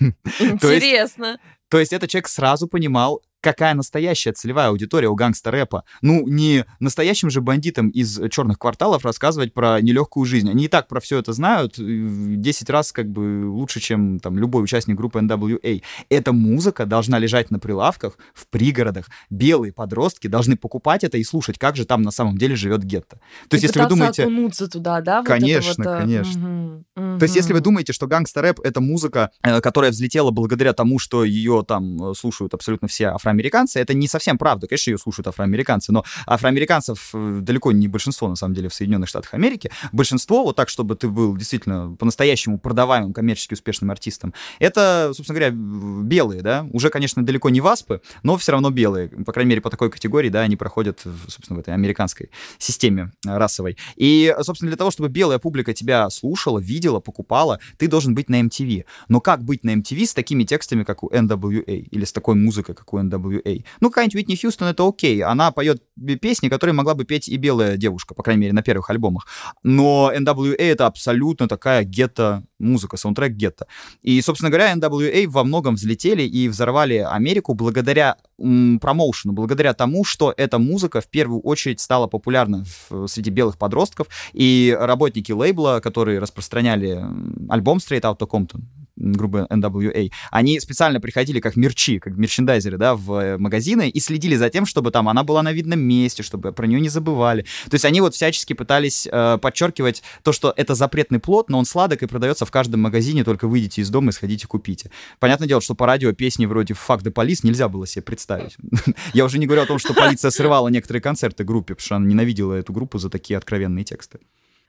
Интересно. То есть этот человек сразу понимал, какая настоящая целевая аудитория у гангста-рэпа. Ну, не настоящим же бандитам из черных кварталов рассказывать про нелегкую жизнь. Они и так про все это знают 10 раз как бы лучше, чем там любой участник группы NWA. Эта музыка должна лежать на прилавках в пригородах. Белые подростки должны покупать это и слушать, как же там на самом деле живет гетто. То есть, если вы думаете... окунуться туда, да? Вот конечно, вот, э, конечно. Угу, угу. То есть, если вы думаете, что гангста-рэп — это музыка, э, которая взлетела благодаря тому, что ее там э, слушают абсолютно все афроамериканцы, афроамериканцы. Это не совсем правда. Конечно, ее слушают афроамериканцы, но афроамериканцев э, далеко не большинство, на самом деле, в Соединенных Штатах Америки. Большинство, вот так, чтобы ты был действительно по-настоящему продаваемым, коммерчески успешным артистом, это, собственно говоря, белые, да. Уже, конечно, далеко не васпы, но все равно белые. По крайней мере, по такой категории, да, они проходят, собственно, в этой американской системе расовой. И, собственно, для того, чтобы белая публика тебя слушала, видела, покупала, ты должен быть на MTV. Но как быть на MTV с такими текстами, как у NWA, или с такой музыкой, как у NWA? NWA. Ну, какая-нибудь Уитни Хьюстон — это окей. Она поет песни, которые могла бы петь и белая девушка, по крайней мере, на первых альбомах. Но NWA — это абсолютно такая гетто-музыка, саундтрек гетто. И, собственно говоря, NWA во многом взлетели и взорвали Америку благодаря промоушену, благодаря тому, что эта музыка в первую очередь стала популярна в, среди белых подростков, и работники лейбла, которые распространяли альбом Straight Outta Compton, группы NWA, они специально приходили как мерчи, как мерчендайзеры, да, в э, магазины и следили за тем, чтобы там она была на видном месте, чтобы про нее не забывали. То есть они вот всячески пытались э, подчеркивать то, что это запретный плод, но он сладок и продается в каждом магазине, только выйдите из дома и сходите купите. Понятное дело, что по радио песни вроде «Fuck the police» нельзя было себе представить. Я уже не говорю о том, что полиция срывала некоторые концерты группе, потому что она ненавидела эту группу за такие откровенные тексты.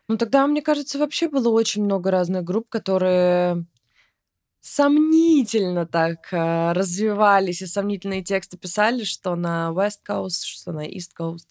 Ну тогда, мне кажется, вообще было очень много разных групп, которые сомнительно так э, развивались и сомнительные тексты писали, что на West Coast, что на East Coast.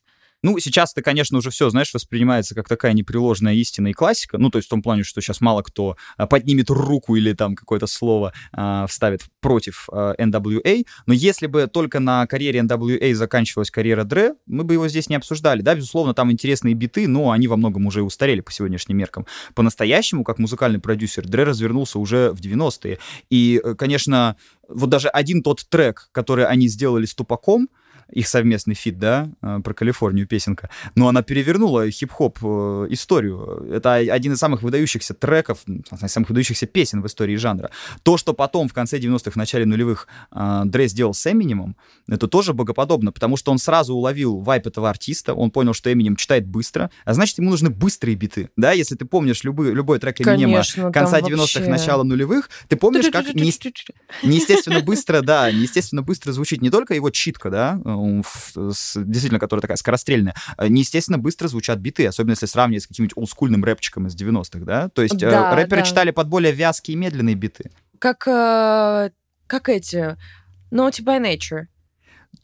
Ну, сейчас это, конечно, уже все, знаешь, воспринимается как такая непреложная истина и классика. Ну, то есть в том плане, что сейчас мало кто а, поднимет руку или там какое-то слово а, вставит против а, NWA. Но если бы только на карьере NWA заканчивалась карьера Дре, мы бы его здесь не обсуждали. Да, безусловно, там интересные биты, но они во многом уже устарели по сегодняшним меркам. По-настоящему, как музыкальный продюсер, Дре развернулся уже в 90-е. И, э, конечно, вот даже один тот трек, который они сделали с Тупаком, их совместный фит, да, э, про Калифорнию песенка, но она перевернула хип-хоп э, историю. Это один из самых выдающихся треков, самых выдающихся песен в истории жанра. То, что потом в конце 90-х, в начале нулевых э, Дре сделал с Эминемом, это тоже богоподобно, потому что он сразу уловил вайб этого артиста, он понял, что Эминем читает быстро, а значит, ему нужны быстрые биты, да, если ты помнишь любой, любой трек Эминема Конечно, конца 90-х, вообще... начала нулевых, ты помнишь, как не, неестественно быстро, да, неестественно быстро звучит не только его читка, да, действительно, которая такая скорострельная, э, неестественно быстро звучат биты, особенно если сравнивать с каким-нибудь олдскульным рэпчиком из 90-х, да? То есть э, да, рэперы да. читали под более вязкие и медленные биты. Как, э, как эти Naughty by Nature.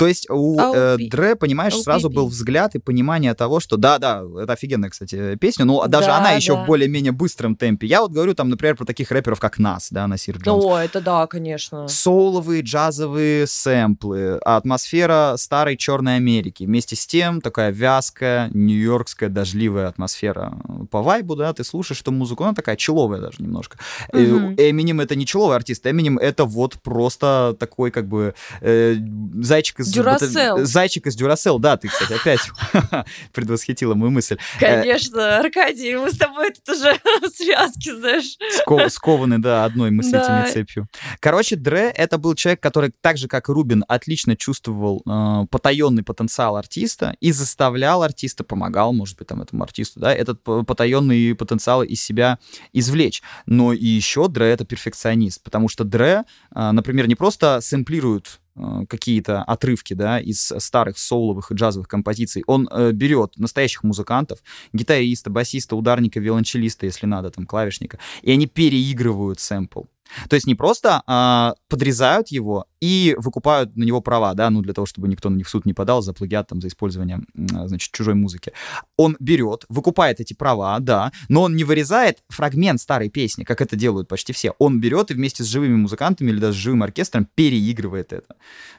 То есть у э, Дре, понимаешь, OPP. сразу был взгляд и понимание того, что да-да, это офигенная, кстати, песня, но даже да, она еще да. в более-менее быстром темпе. Я вот говорю там, например, про таких рэперов, как Нас, да, Насир Джонс. О, это да, конечно. Соуловые, джазовые сэмплы, атмосфера старой Черной Америки. Вместе с тем такая вязкая, нью-йоркская, дождливая атмосфера. По вайбу, да, ты слушаешь эту музыку, она такая человая даже немножко. Угу. Эминем это не человый артист, Эминем это вот просто такой как бы э, зайчик из... Дюрасел. Вот, зайчик из Дюрасел, да, ты, кстати, опять предвосхитила мою мысль. Э, Конечно, Аркадий, мы с тобой тут уже связки, знаешь. Сков, скованы, да, одной мыслительной да. цепью. Короче, Дре — это был человек, который, так же, как и Рубин, отлично чувствовал э, потаенный потенциал артиста и заставлял артиста, помогал, может быть, там, этому артисту, да, этот потаенный потенциал из себя извлечь. Но и еще Дре — это перфекционист, потому что Дре, э, например, не просто сэмплирует какие-то отрывки, да, из старых соуловых и джазовых композиций. Он э, берет настоящих музыкантов, гитариста, басиста, ударника, виолончелиста, если надо, там, клавишника, и они переигрывают сэмпл. То есть не просто а, подрезают его и выкупают на него права, да, ну, для того, чтобы никто на них в суд не подал за плагиат, там, за использование, значит, чужой музыки. Он берет, выкупает эти права, да, но он не вырезает фрагмент старой песни, как это делают почти все. Он берет и вместе с живыми музыкантами или даже с живым оркестром переигрывает это.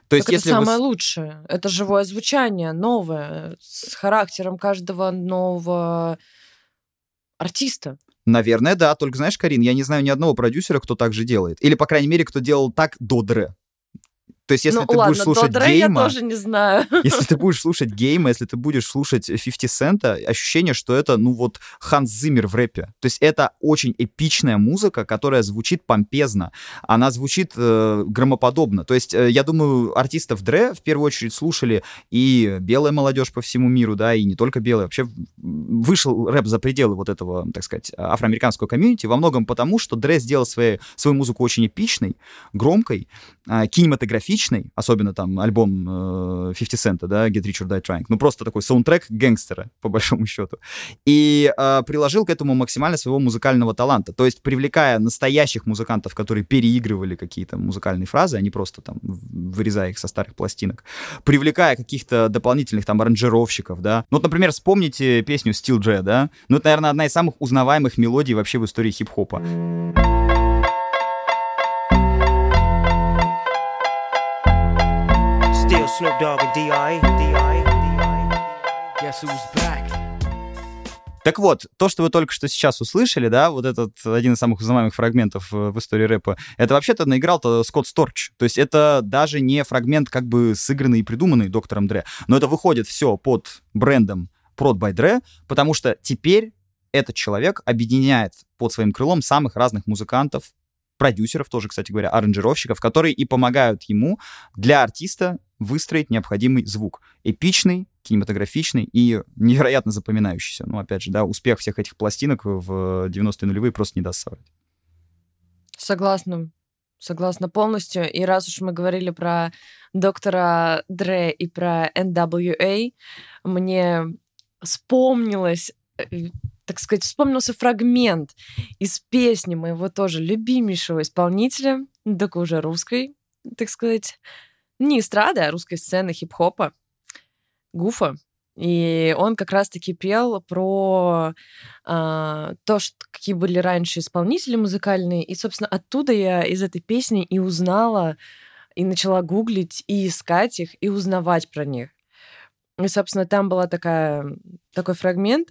То есть, так если это самое вы... лучшее. Это живое звучание, новое, с характером каждого нового артиста. Наверное, да. Только знаешь, Карин, я не знаю ни одного продюсера, кто так же делает. Или, по крайней мере, кто делал так до Дре. То есть, если ну, ты ладно, будешь слушать гейма... я тоже не знаю. Если ты будешь слушать гейма, если ты будешь слушать 50 Цента, ощущение, что это, ну вот, Ханс Зиммер в рэпе. То есть это очень эпичная музыка, которая звучит помпезно. Она звучит э, громоподобно. То есть, э, я думаю, артистов Дре в первую очередь слушали и белая молодежь по всему миру, да, и не только белая. Вообще вышел рэп за пределы вот этого, так сказать, афроамериканского комьюнити во многом потому, что Дре сделал свои, свою музыку очень эпичной, громкой, э, кинематографичной, личный, особенно там альбом э, 50 Cent, да, Get Rich or Die Trying, ну просто такой саундтрек гангстера, по большому счету. И э, приложил к этому максимально своего музыкального таланта, то есть привлекая настоящих музыкантов, которые переигрывали какие-то музыкальные фразы, а не просто там вырезая их со старых пластинок, привлекая каких-то дополнительных там аранжировщиков, да. Ну вот, например, вспомните песню Steel J, да, ну это, наверное, одна из самых узнаваемых мелодий вообще в истории хип-хопа. Snoop Dogg and D.I. Guess who's back? Так вот, то, что вы только что сейчас услышали, да, вот этот один из самых узнаваемых фрагментов в истории рэпа, это вообще-то наиграл-то Скотт Сторч. То есть это даже не фрагмент как бы сыгранный и придуманный доктором Дре, но это выходит все под брендом Prod by Dre, потому что теперь этот человек объединяет под своим крылом самых разных музыкантов, продюсеров тоже, кстати говоря, аранжировщиков, которые и помогают ему для артиста выстроить необходимый звук. Эпичный, кинематографичный и невероятно запоминающийся. Ну, опять же, да, успех всех этих пластинок в 90-е нулевые просто не даст соврать. Согласна. Согласна полностью. И раз уж мы говорили про доктора Дре и про NWA, мне вспомнилось э, так сказать, вспомнился фрагмент из песни моего тоже любимейшего исполнителя, только уже русской, так сказать, не эстрады, а русской сцены хип-хопа, Гуфа. И он как раз-таки пел про а, то, что, какие были раньше исполнители музыкальные. И, собственно, оттуда я из этой песни и узнала, и начала гуглить, и искать их, и узнавать про них. И, собственно, там была такая, такой фрагмент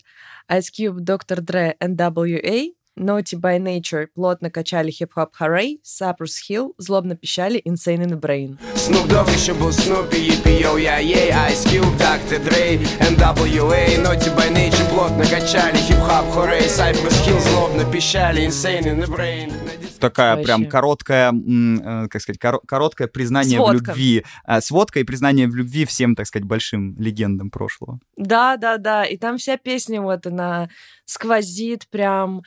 Ice Cube, Dr. Dre, NWA, Naughty by Nature плотно качали хип-хоп Hooray, Cypress Hill злобно пищали Insane in the Brain. Snoop Dogg еще был Snoopy, EPO, я ей, Ice Cube, Dr. Dre, NWA, Naughty by Nature плотно качали хип-хоп Hooray, Cypress Hill злобно пищали Insane in the Brain. Такая Вообще. прям короткая, э, как сказать, кор- короткое признание Сводка. в любви. Э, сводка и признание в любви всем, так сказать, большим легендам прошлого. Да, да, да. И там вся песня вот она сквозит прям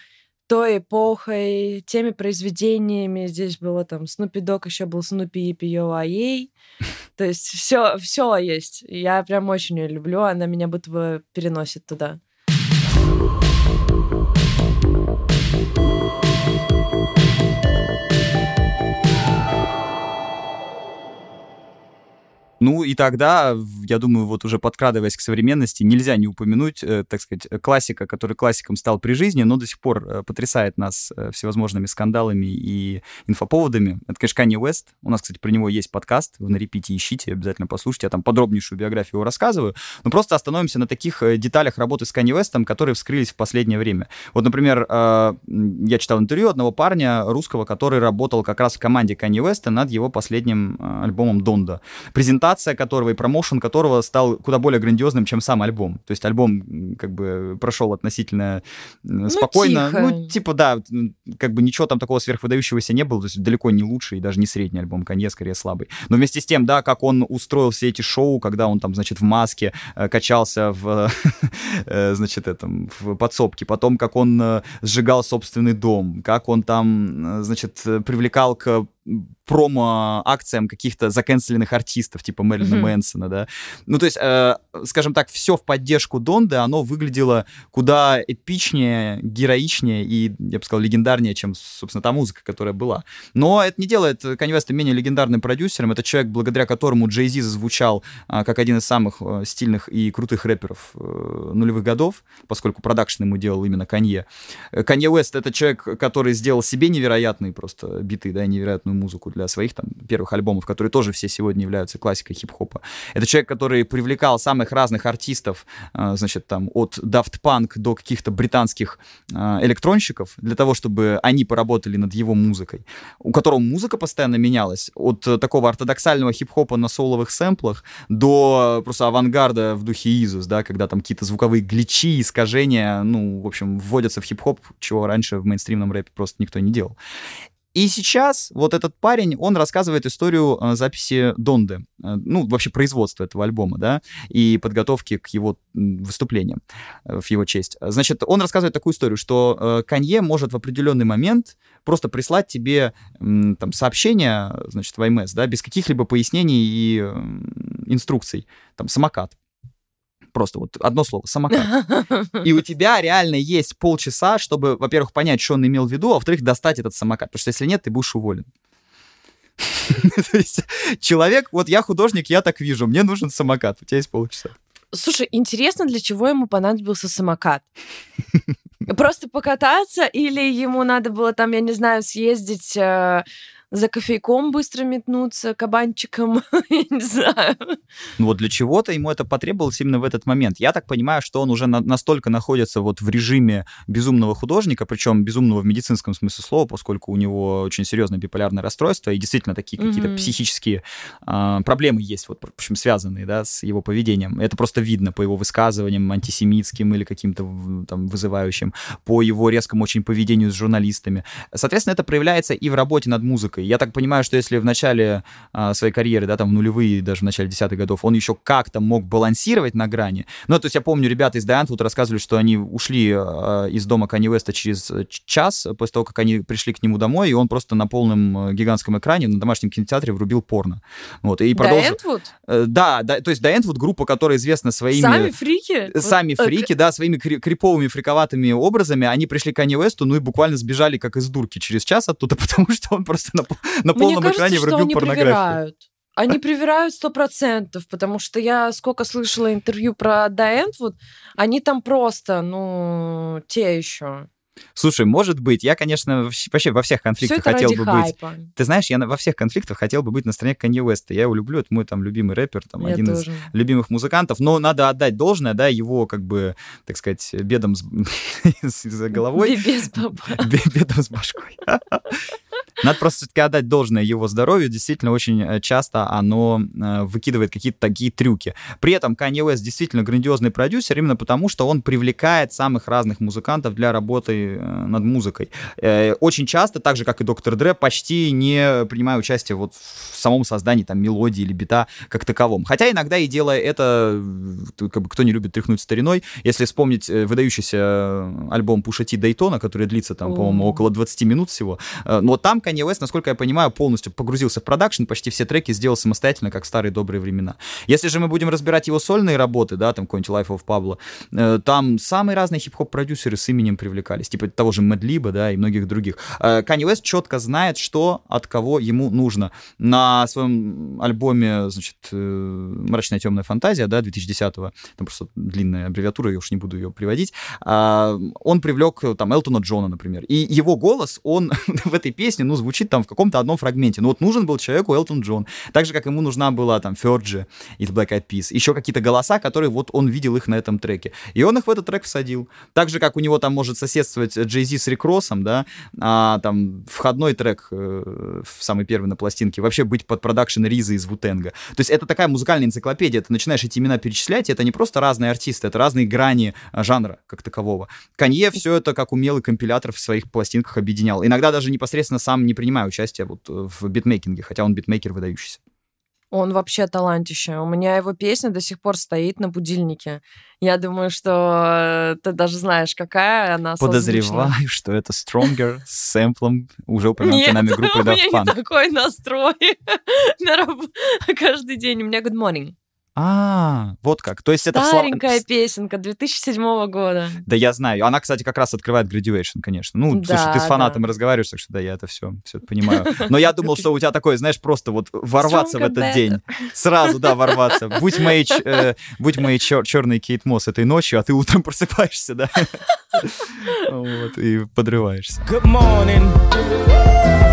той эпохой, теми произведениями. Здесь было там Снупи Док, еще был Снупи и Пиоаей. То есть все, все есть. Я прям очень ее люблю. Она меня будто бы переносит туда. Ну и тогда, я думаю, вот уже подкрадываясь к современности, нельзя не упомянуть, э, так сказать, классика, который классиком стал при жизни, но до сих пор э, потрясает нас э, всевозможными скандалами и инфоповодами. Это, конечно, Канни Уэст. У нас, кстати, про него есть подкаст, вы на репите ищите, обязательно послушайте. Я там подробнейшую биографию его рассказываю. Но просто остановимся на таких деталях работы с Канни Уэстом, которые вскрылись в последнее время. Вот, например, я читал интервью одного парня русского, который работал как раз в команде Канни Уэста над его последним альбомом «Донда». Презентация презентация которого и промоушен которого стал куда более грандиозным, чем сам альбом. То есть альбом как бы прошел относительно ну, спокойно. Тихо. Ну, типа, да, как бы ничего там такого сверхвыдающегося не было, то есть далеко не лучший, даже не средний альбом, Канье скорее слабый. Но вместе с тем, да, как он устроил все эти шоу, когда он там, значит, в маске э, качался в, э, значит, этом, в подсобке, потом как он э, сжигал собственный дом, как он там, значит, привлекал к промо-акциям каких-то заканцеленных артистов, типа Мэрилина mm-hmm. Мэнсона, да. Ну, то есть, э, скажем так, все в поддержку Донды, оно выглядело куда эпичнее, героичнее и, я бы сказал, легендарнее, чем, собственно, та музыка, которая была. Но это не делает Канье Веста менее легендарным продюсером. Это человек, благодаря которому Джей Зи зазвучал э, как один из самых э, стильных и крутых рэперов э, нулевых годов, поскольку продакшн ему делал именно Канье. Канье Уэст — это человек, который сделал себе невероятные просто биты, да, невероятную классную музыку для своих там первых альбомов, которые тоже все сегодня являются классикой хип-хопа. Это человек, который привлекал самых разных артистов, э, значит, там, от Daft Punk до каких-то британских э, электронщиков, для того, чтобы они поработали над его музыкой, у которого музыка постоянно менялась, от такого ортодоксального хип-хопа на соловых сэмплах до просто авангарда в духе Изус, да, когда там какие-то звуковые гличи, искажения, ну, в общем, вводятся в хип-хоп, чего раньше в мейнстримном рэпе просто никто не делал. И сейчас вот этот парень, он рассказывает историю э, записи Донды, э, ну, вообще производства этого альбома, да, и подготовки к его выступлениям э, в его честь. Значит, он рассказывает такую историю, что Канье может в определенный момент просто прислать тебе там сообщение, значит, в IMS, да, без каких-либо пояснений и инструкций, там, самокат Просто вот одно слово, самокат. И у тебя реально есть полчаса, чтобы, во-первых, понять, что он имел в виду, а во-вторых, достать этот самокат. Потому что если нет, ты будешь уволен. То есть человек, вот я художник, я так вижу, мне нужен самокат, у тебя есть полчаса. Слушай, интересно, для чего ему понадобился самокат? Просто покататься или ему надо было там, я не знаю, съездить э, за кофейком быстро метнуться, кабанчиком, я не знаю. Ну вот для чего-то ему это потребовалось именно в этот момент. Я так понимаю, что он уже на- настолько находится вот в режиме безумного художника, причем безумного в медицинском смысле слова, поскольку у него очень серьезное биполярное расстройство и действительно такие mm-hmm. какие-то психические э, проблемы есть, вот, в общем, связанные, да, с его поведением. Это просто видно по его высказываниям антисемитским или каким-то там вызывающим, по его резкому очень поведению с журналистами. Соответственно, это проявляется и в работе над музыкой я так понимаю, что если в начале а, своей карьеры, да, там в нулевые, даже в начале десятых годов, он еще как-то мог балансировать на грани. Ну, то есть я помню, ребята из Дайантвуд рассказывали, что они ушли а, из дома Канни Уэста через час после того, как они пришли к нему домой, и он просто на полном э, гигантском экране на домашнем кинотеатре врубил порно. Вот, и продолжил... Э, да, да, то есть Дайантвуд группа, которая известна своими... Сами фрики? Сами вот, фрики, да, своими криповыми, фриковатыми образами. Они пришли к Канни Уэсту, ну и буквально сбежали как из дурки через час оттуда, потому что он просто на, на полном кажется, экране врубил порнографию. Они привирают сто процентов, потому что я сколько слышала интервью про Дайент, вот они там просто, ну, те еще. Слушай, может быть, я, конечно, вообще во всех конфликтах Все хотел бы хайпа. быть. Ты знаешь, я во всех конфликтах хотел бы быть на стороне Канье Уэста. Я его люблю, это мой там любимый рэпер, там Я один из тоже. любимых музыкантов. Но надо отдать должное, да, его как бы, так сказать, бедом с, с головой. Без бедом с башкой. Надо просто все-таки отдать должное его здоровью. Действительно, очень э, часто оно э, выкидывает какие-то такие трюки. При этом Kanye West действительно грандиозный продюсер именно потому, что он привлекает самых разных музыкантов для работы э, над музыкой. Очень часто, так же, как и Доктор Дре, почти не принимая участие вот в самом создании там мелодии или бита как таковом. Хотя иногда и делая это, как бы кто не любит тряхнуть стариной, если вспомнить выдающийся альбом Пуша Ти Дейтона, который длится там, по-моему, около 20 минут всего, но там Kanye West, насколько я понимаю, полностью погрузился в продакшн, почти все треки сделал самостоятельно, как в старые добрые времена. Если же мы будем разбирать его сольные работы, да, там какой-нибудь Life of Pablo, э, там самые разные хип-хоп-продюсеры с именем привлекались, типа того же Мэдлиба, да, и многих других. Э, West четко знает, что от кого ему нужно. На своем альбоме, значит, э, «Мрачная темная фантазия», да, 2010-го, там просто длинная аббревиатура, я уж не буду ее приводить, а, он привлек э, там Элтона Джона, например. И его голос, он в этой песне, ну, звучит там в каком-то одном фрагменте. Ну, вот нужен был человеку Элтон Джон. Так же, как ему нужна была там Ферджи из Black Eyed Peas. Еще какие-то голоса, которые вот он видел их на этом треке. И он их в этот трек всадил. Так же, как у него там может соседствовать Джей Зи с Рик Россом, да, а там входной трек э, в самый первый на пластинке вообще быть под продакшн Риза из Вутенга. То есть это такая музыкальная энциклопедия. Ты начинаешь эти имена перечислять, и это не просто разные артисты, это разные грани а, жанра как такового. Канье все это как умелый компилятор в своих пластинках объединял. Иногда даже непосредственно сам не принимая участия вот э, в битмейкинге, хотя он битмейкер выдающийся. Он вообще талантище. У меня его песня до сих пор стоит на будильнике. Я думаю, что э, ты даже знаешь, какая она созвучна. Подозреваю, что это Stronger с сэмплом уже упомянутой нами группы у меня Daft не Punk. такой настрой каждый день. У меня good morning. А, вот как. То есть это Старенькая песенка 2007 года. Да я знаю. Она, кстати, как раз открывает Graduation, конечно. Ну, Да, слушай, ты с фанатом да. разговариваешь, так что да, я это все, все понимаю. Но я думал, что у тебя такое, знаешь, просто вот ворваться в этот better. день. Сразу, да, ворваться. Будь моей, э, будь моей черной Кейт Мосс этой ночью, а ты утром просыпаешься, да? Вот, и подрываешься. Good morning.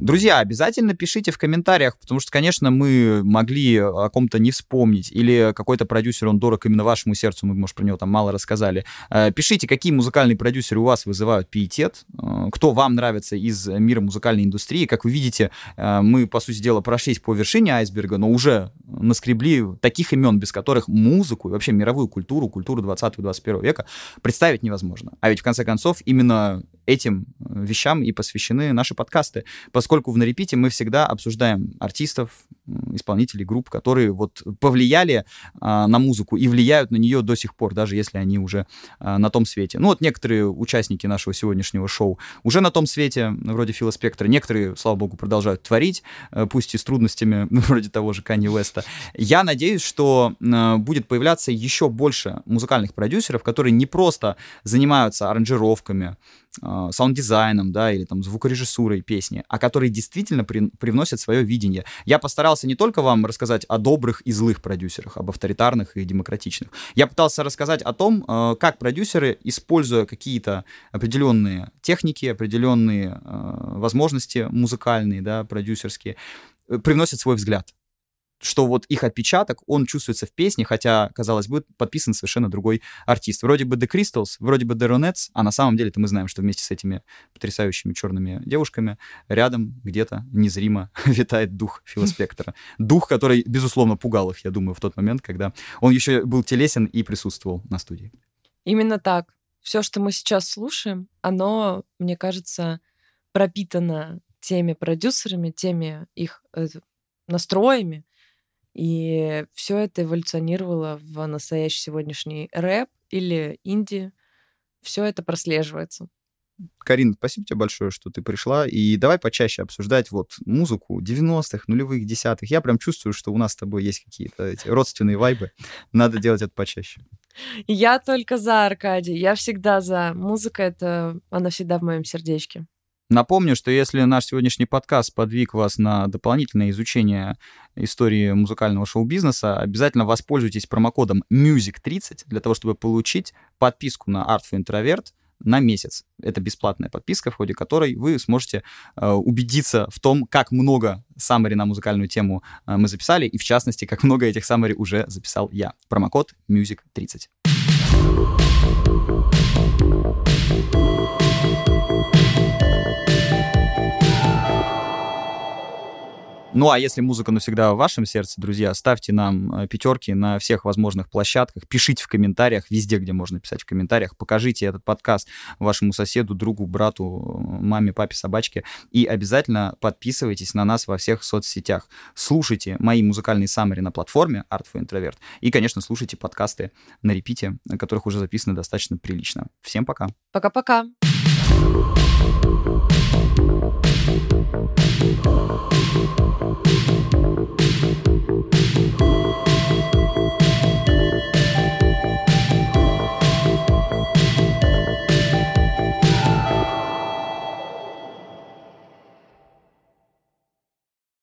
Друзья, обязательно пишите в комментариях, потому что, конечно, мы могли о ком-то не вспомнить, или какой-то продюсер, он дорог именно вашему сердцу, мы, может, про него там мало рассказали. Э, Пишите, какие музыкальные продюсеры у вас вызывают пиетет, э, кто вам нравится из мира музыкальной индустрии. Как вы видите, э, мы, по сути дела, прошлись по вершине айсберга, но уже наскребли таких имен, без которых музыку и вообще мировую культуру, культуру 20-21 века представить невозможно. А ведь, в конце концов, именно этим э, вещам и посвящены наши подкасты, поскольку в «На-репите» мы всегда обсуждаем артистов, исполнителей, групп, которые вот повлияли а, на музыку и влияют на нее до сих пор, даже если они уже а, на том свете. Ну вот некоторые участники нашего сегодняшнего шоу уже на том свете, вроде Фила Спектра, некоторые, слава богу, продолжают творить, э, пусть и с трудностями, ну, вроде того же Канни Уэста. Я надеюсь, что э, будет появляться еще больше музыкальных продюсеров, которые не просто занимаются аранжировками, саунд-дизайном, да, или там звукорежиссурой песни, а которые действительно при- привносят свое видение. Я постарался не только вам рассказать о добрых и злых продюсерах, об авторитарных и демократичных. Я пытался рассказать о том, э, как продюсеры, используя какие-то определенные техники, определенные э, возможности музыкальные, да, продюсерские, э, привносят свой взгляд что вот их отпечаток, он чувствуется в песне, хотя, казалось бы, подписан совершенно другой артист. Вроде бы The Crystals, вроде бы The Ronettes, а на самом деле-то мы знаем, что вместе с этими потрясающими черными девушками рядом где-то незримо витает дух Фила Спектора. Дух, который, безусловно, пугал их, я думаю, в тот момент, когда он еще был телесен и присутствовал на студии. Именно так. Все, что мы сейчас слушаем, оно, мне кажется, пропитано теми продюсерами, теми их э, настроями. И все это эволюционировало в настоящий сегодняшний рэп или инди. Все это прослеживается. Карин, спасибо тебе большое, что ты пришла. И давай почаще обсуждать вот музыку 90-х, нулевых, десятых. Я прям чувствую, что у нас с тобой есть какие-то эти родственные вайбы. Надо делать это почаще. Я только за, Аркадий. Я всегда за. Музыка это, она всегда в моем сердечке. Напомню, что если наш сегодняшний подкаст подвиг вас на дополнительное изучение истории музыкального шоу-бизнеса, обязательно воспользуйтесь промокодом MUSIC30 для того, чтобы получить подписку на Art for Introvert на месяц. Это бесплатная подписка, в ходе которой вы сможете э, убедиться в том, как много саммари на музыкальную тему э, мы записали, и в частности, как много этих саммари уже записал я. Промокод MUSIC30. Ну а если музыка навсегда в вашем сердце, друзья, ставьте нам э, пятерки на всех возможных площадках, пишите в комментариях, везде, где можно писать в комментариях, покажите этот подкаст вашему соседу, другу, брату, маме, папе, собачке, и обязательно подписывайтесь на нас во всех соцсетях. Слушайте мои музыкальные саммари на платформе Art for Introvert, и, конечно, слушайте подкасты на репите, которых уже записано достаточно прилично. Всем пока. Пока-пока. Thank you. thank you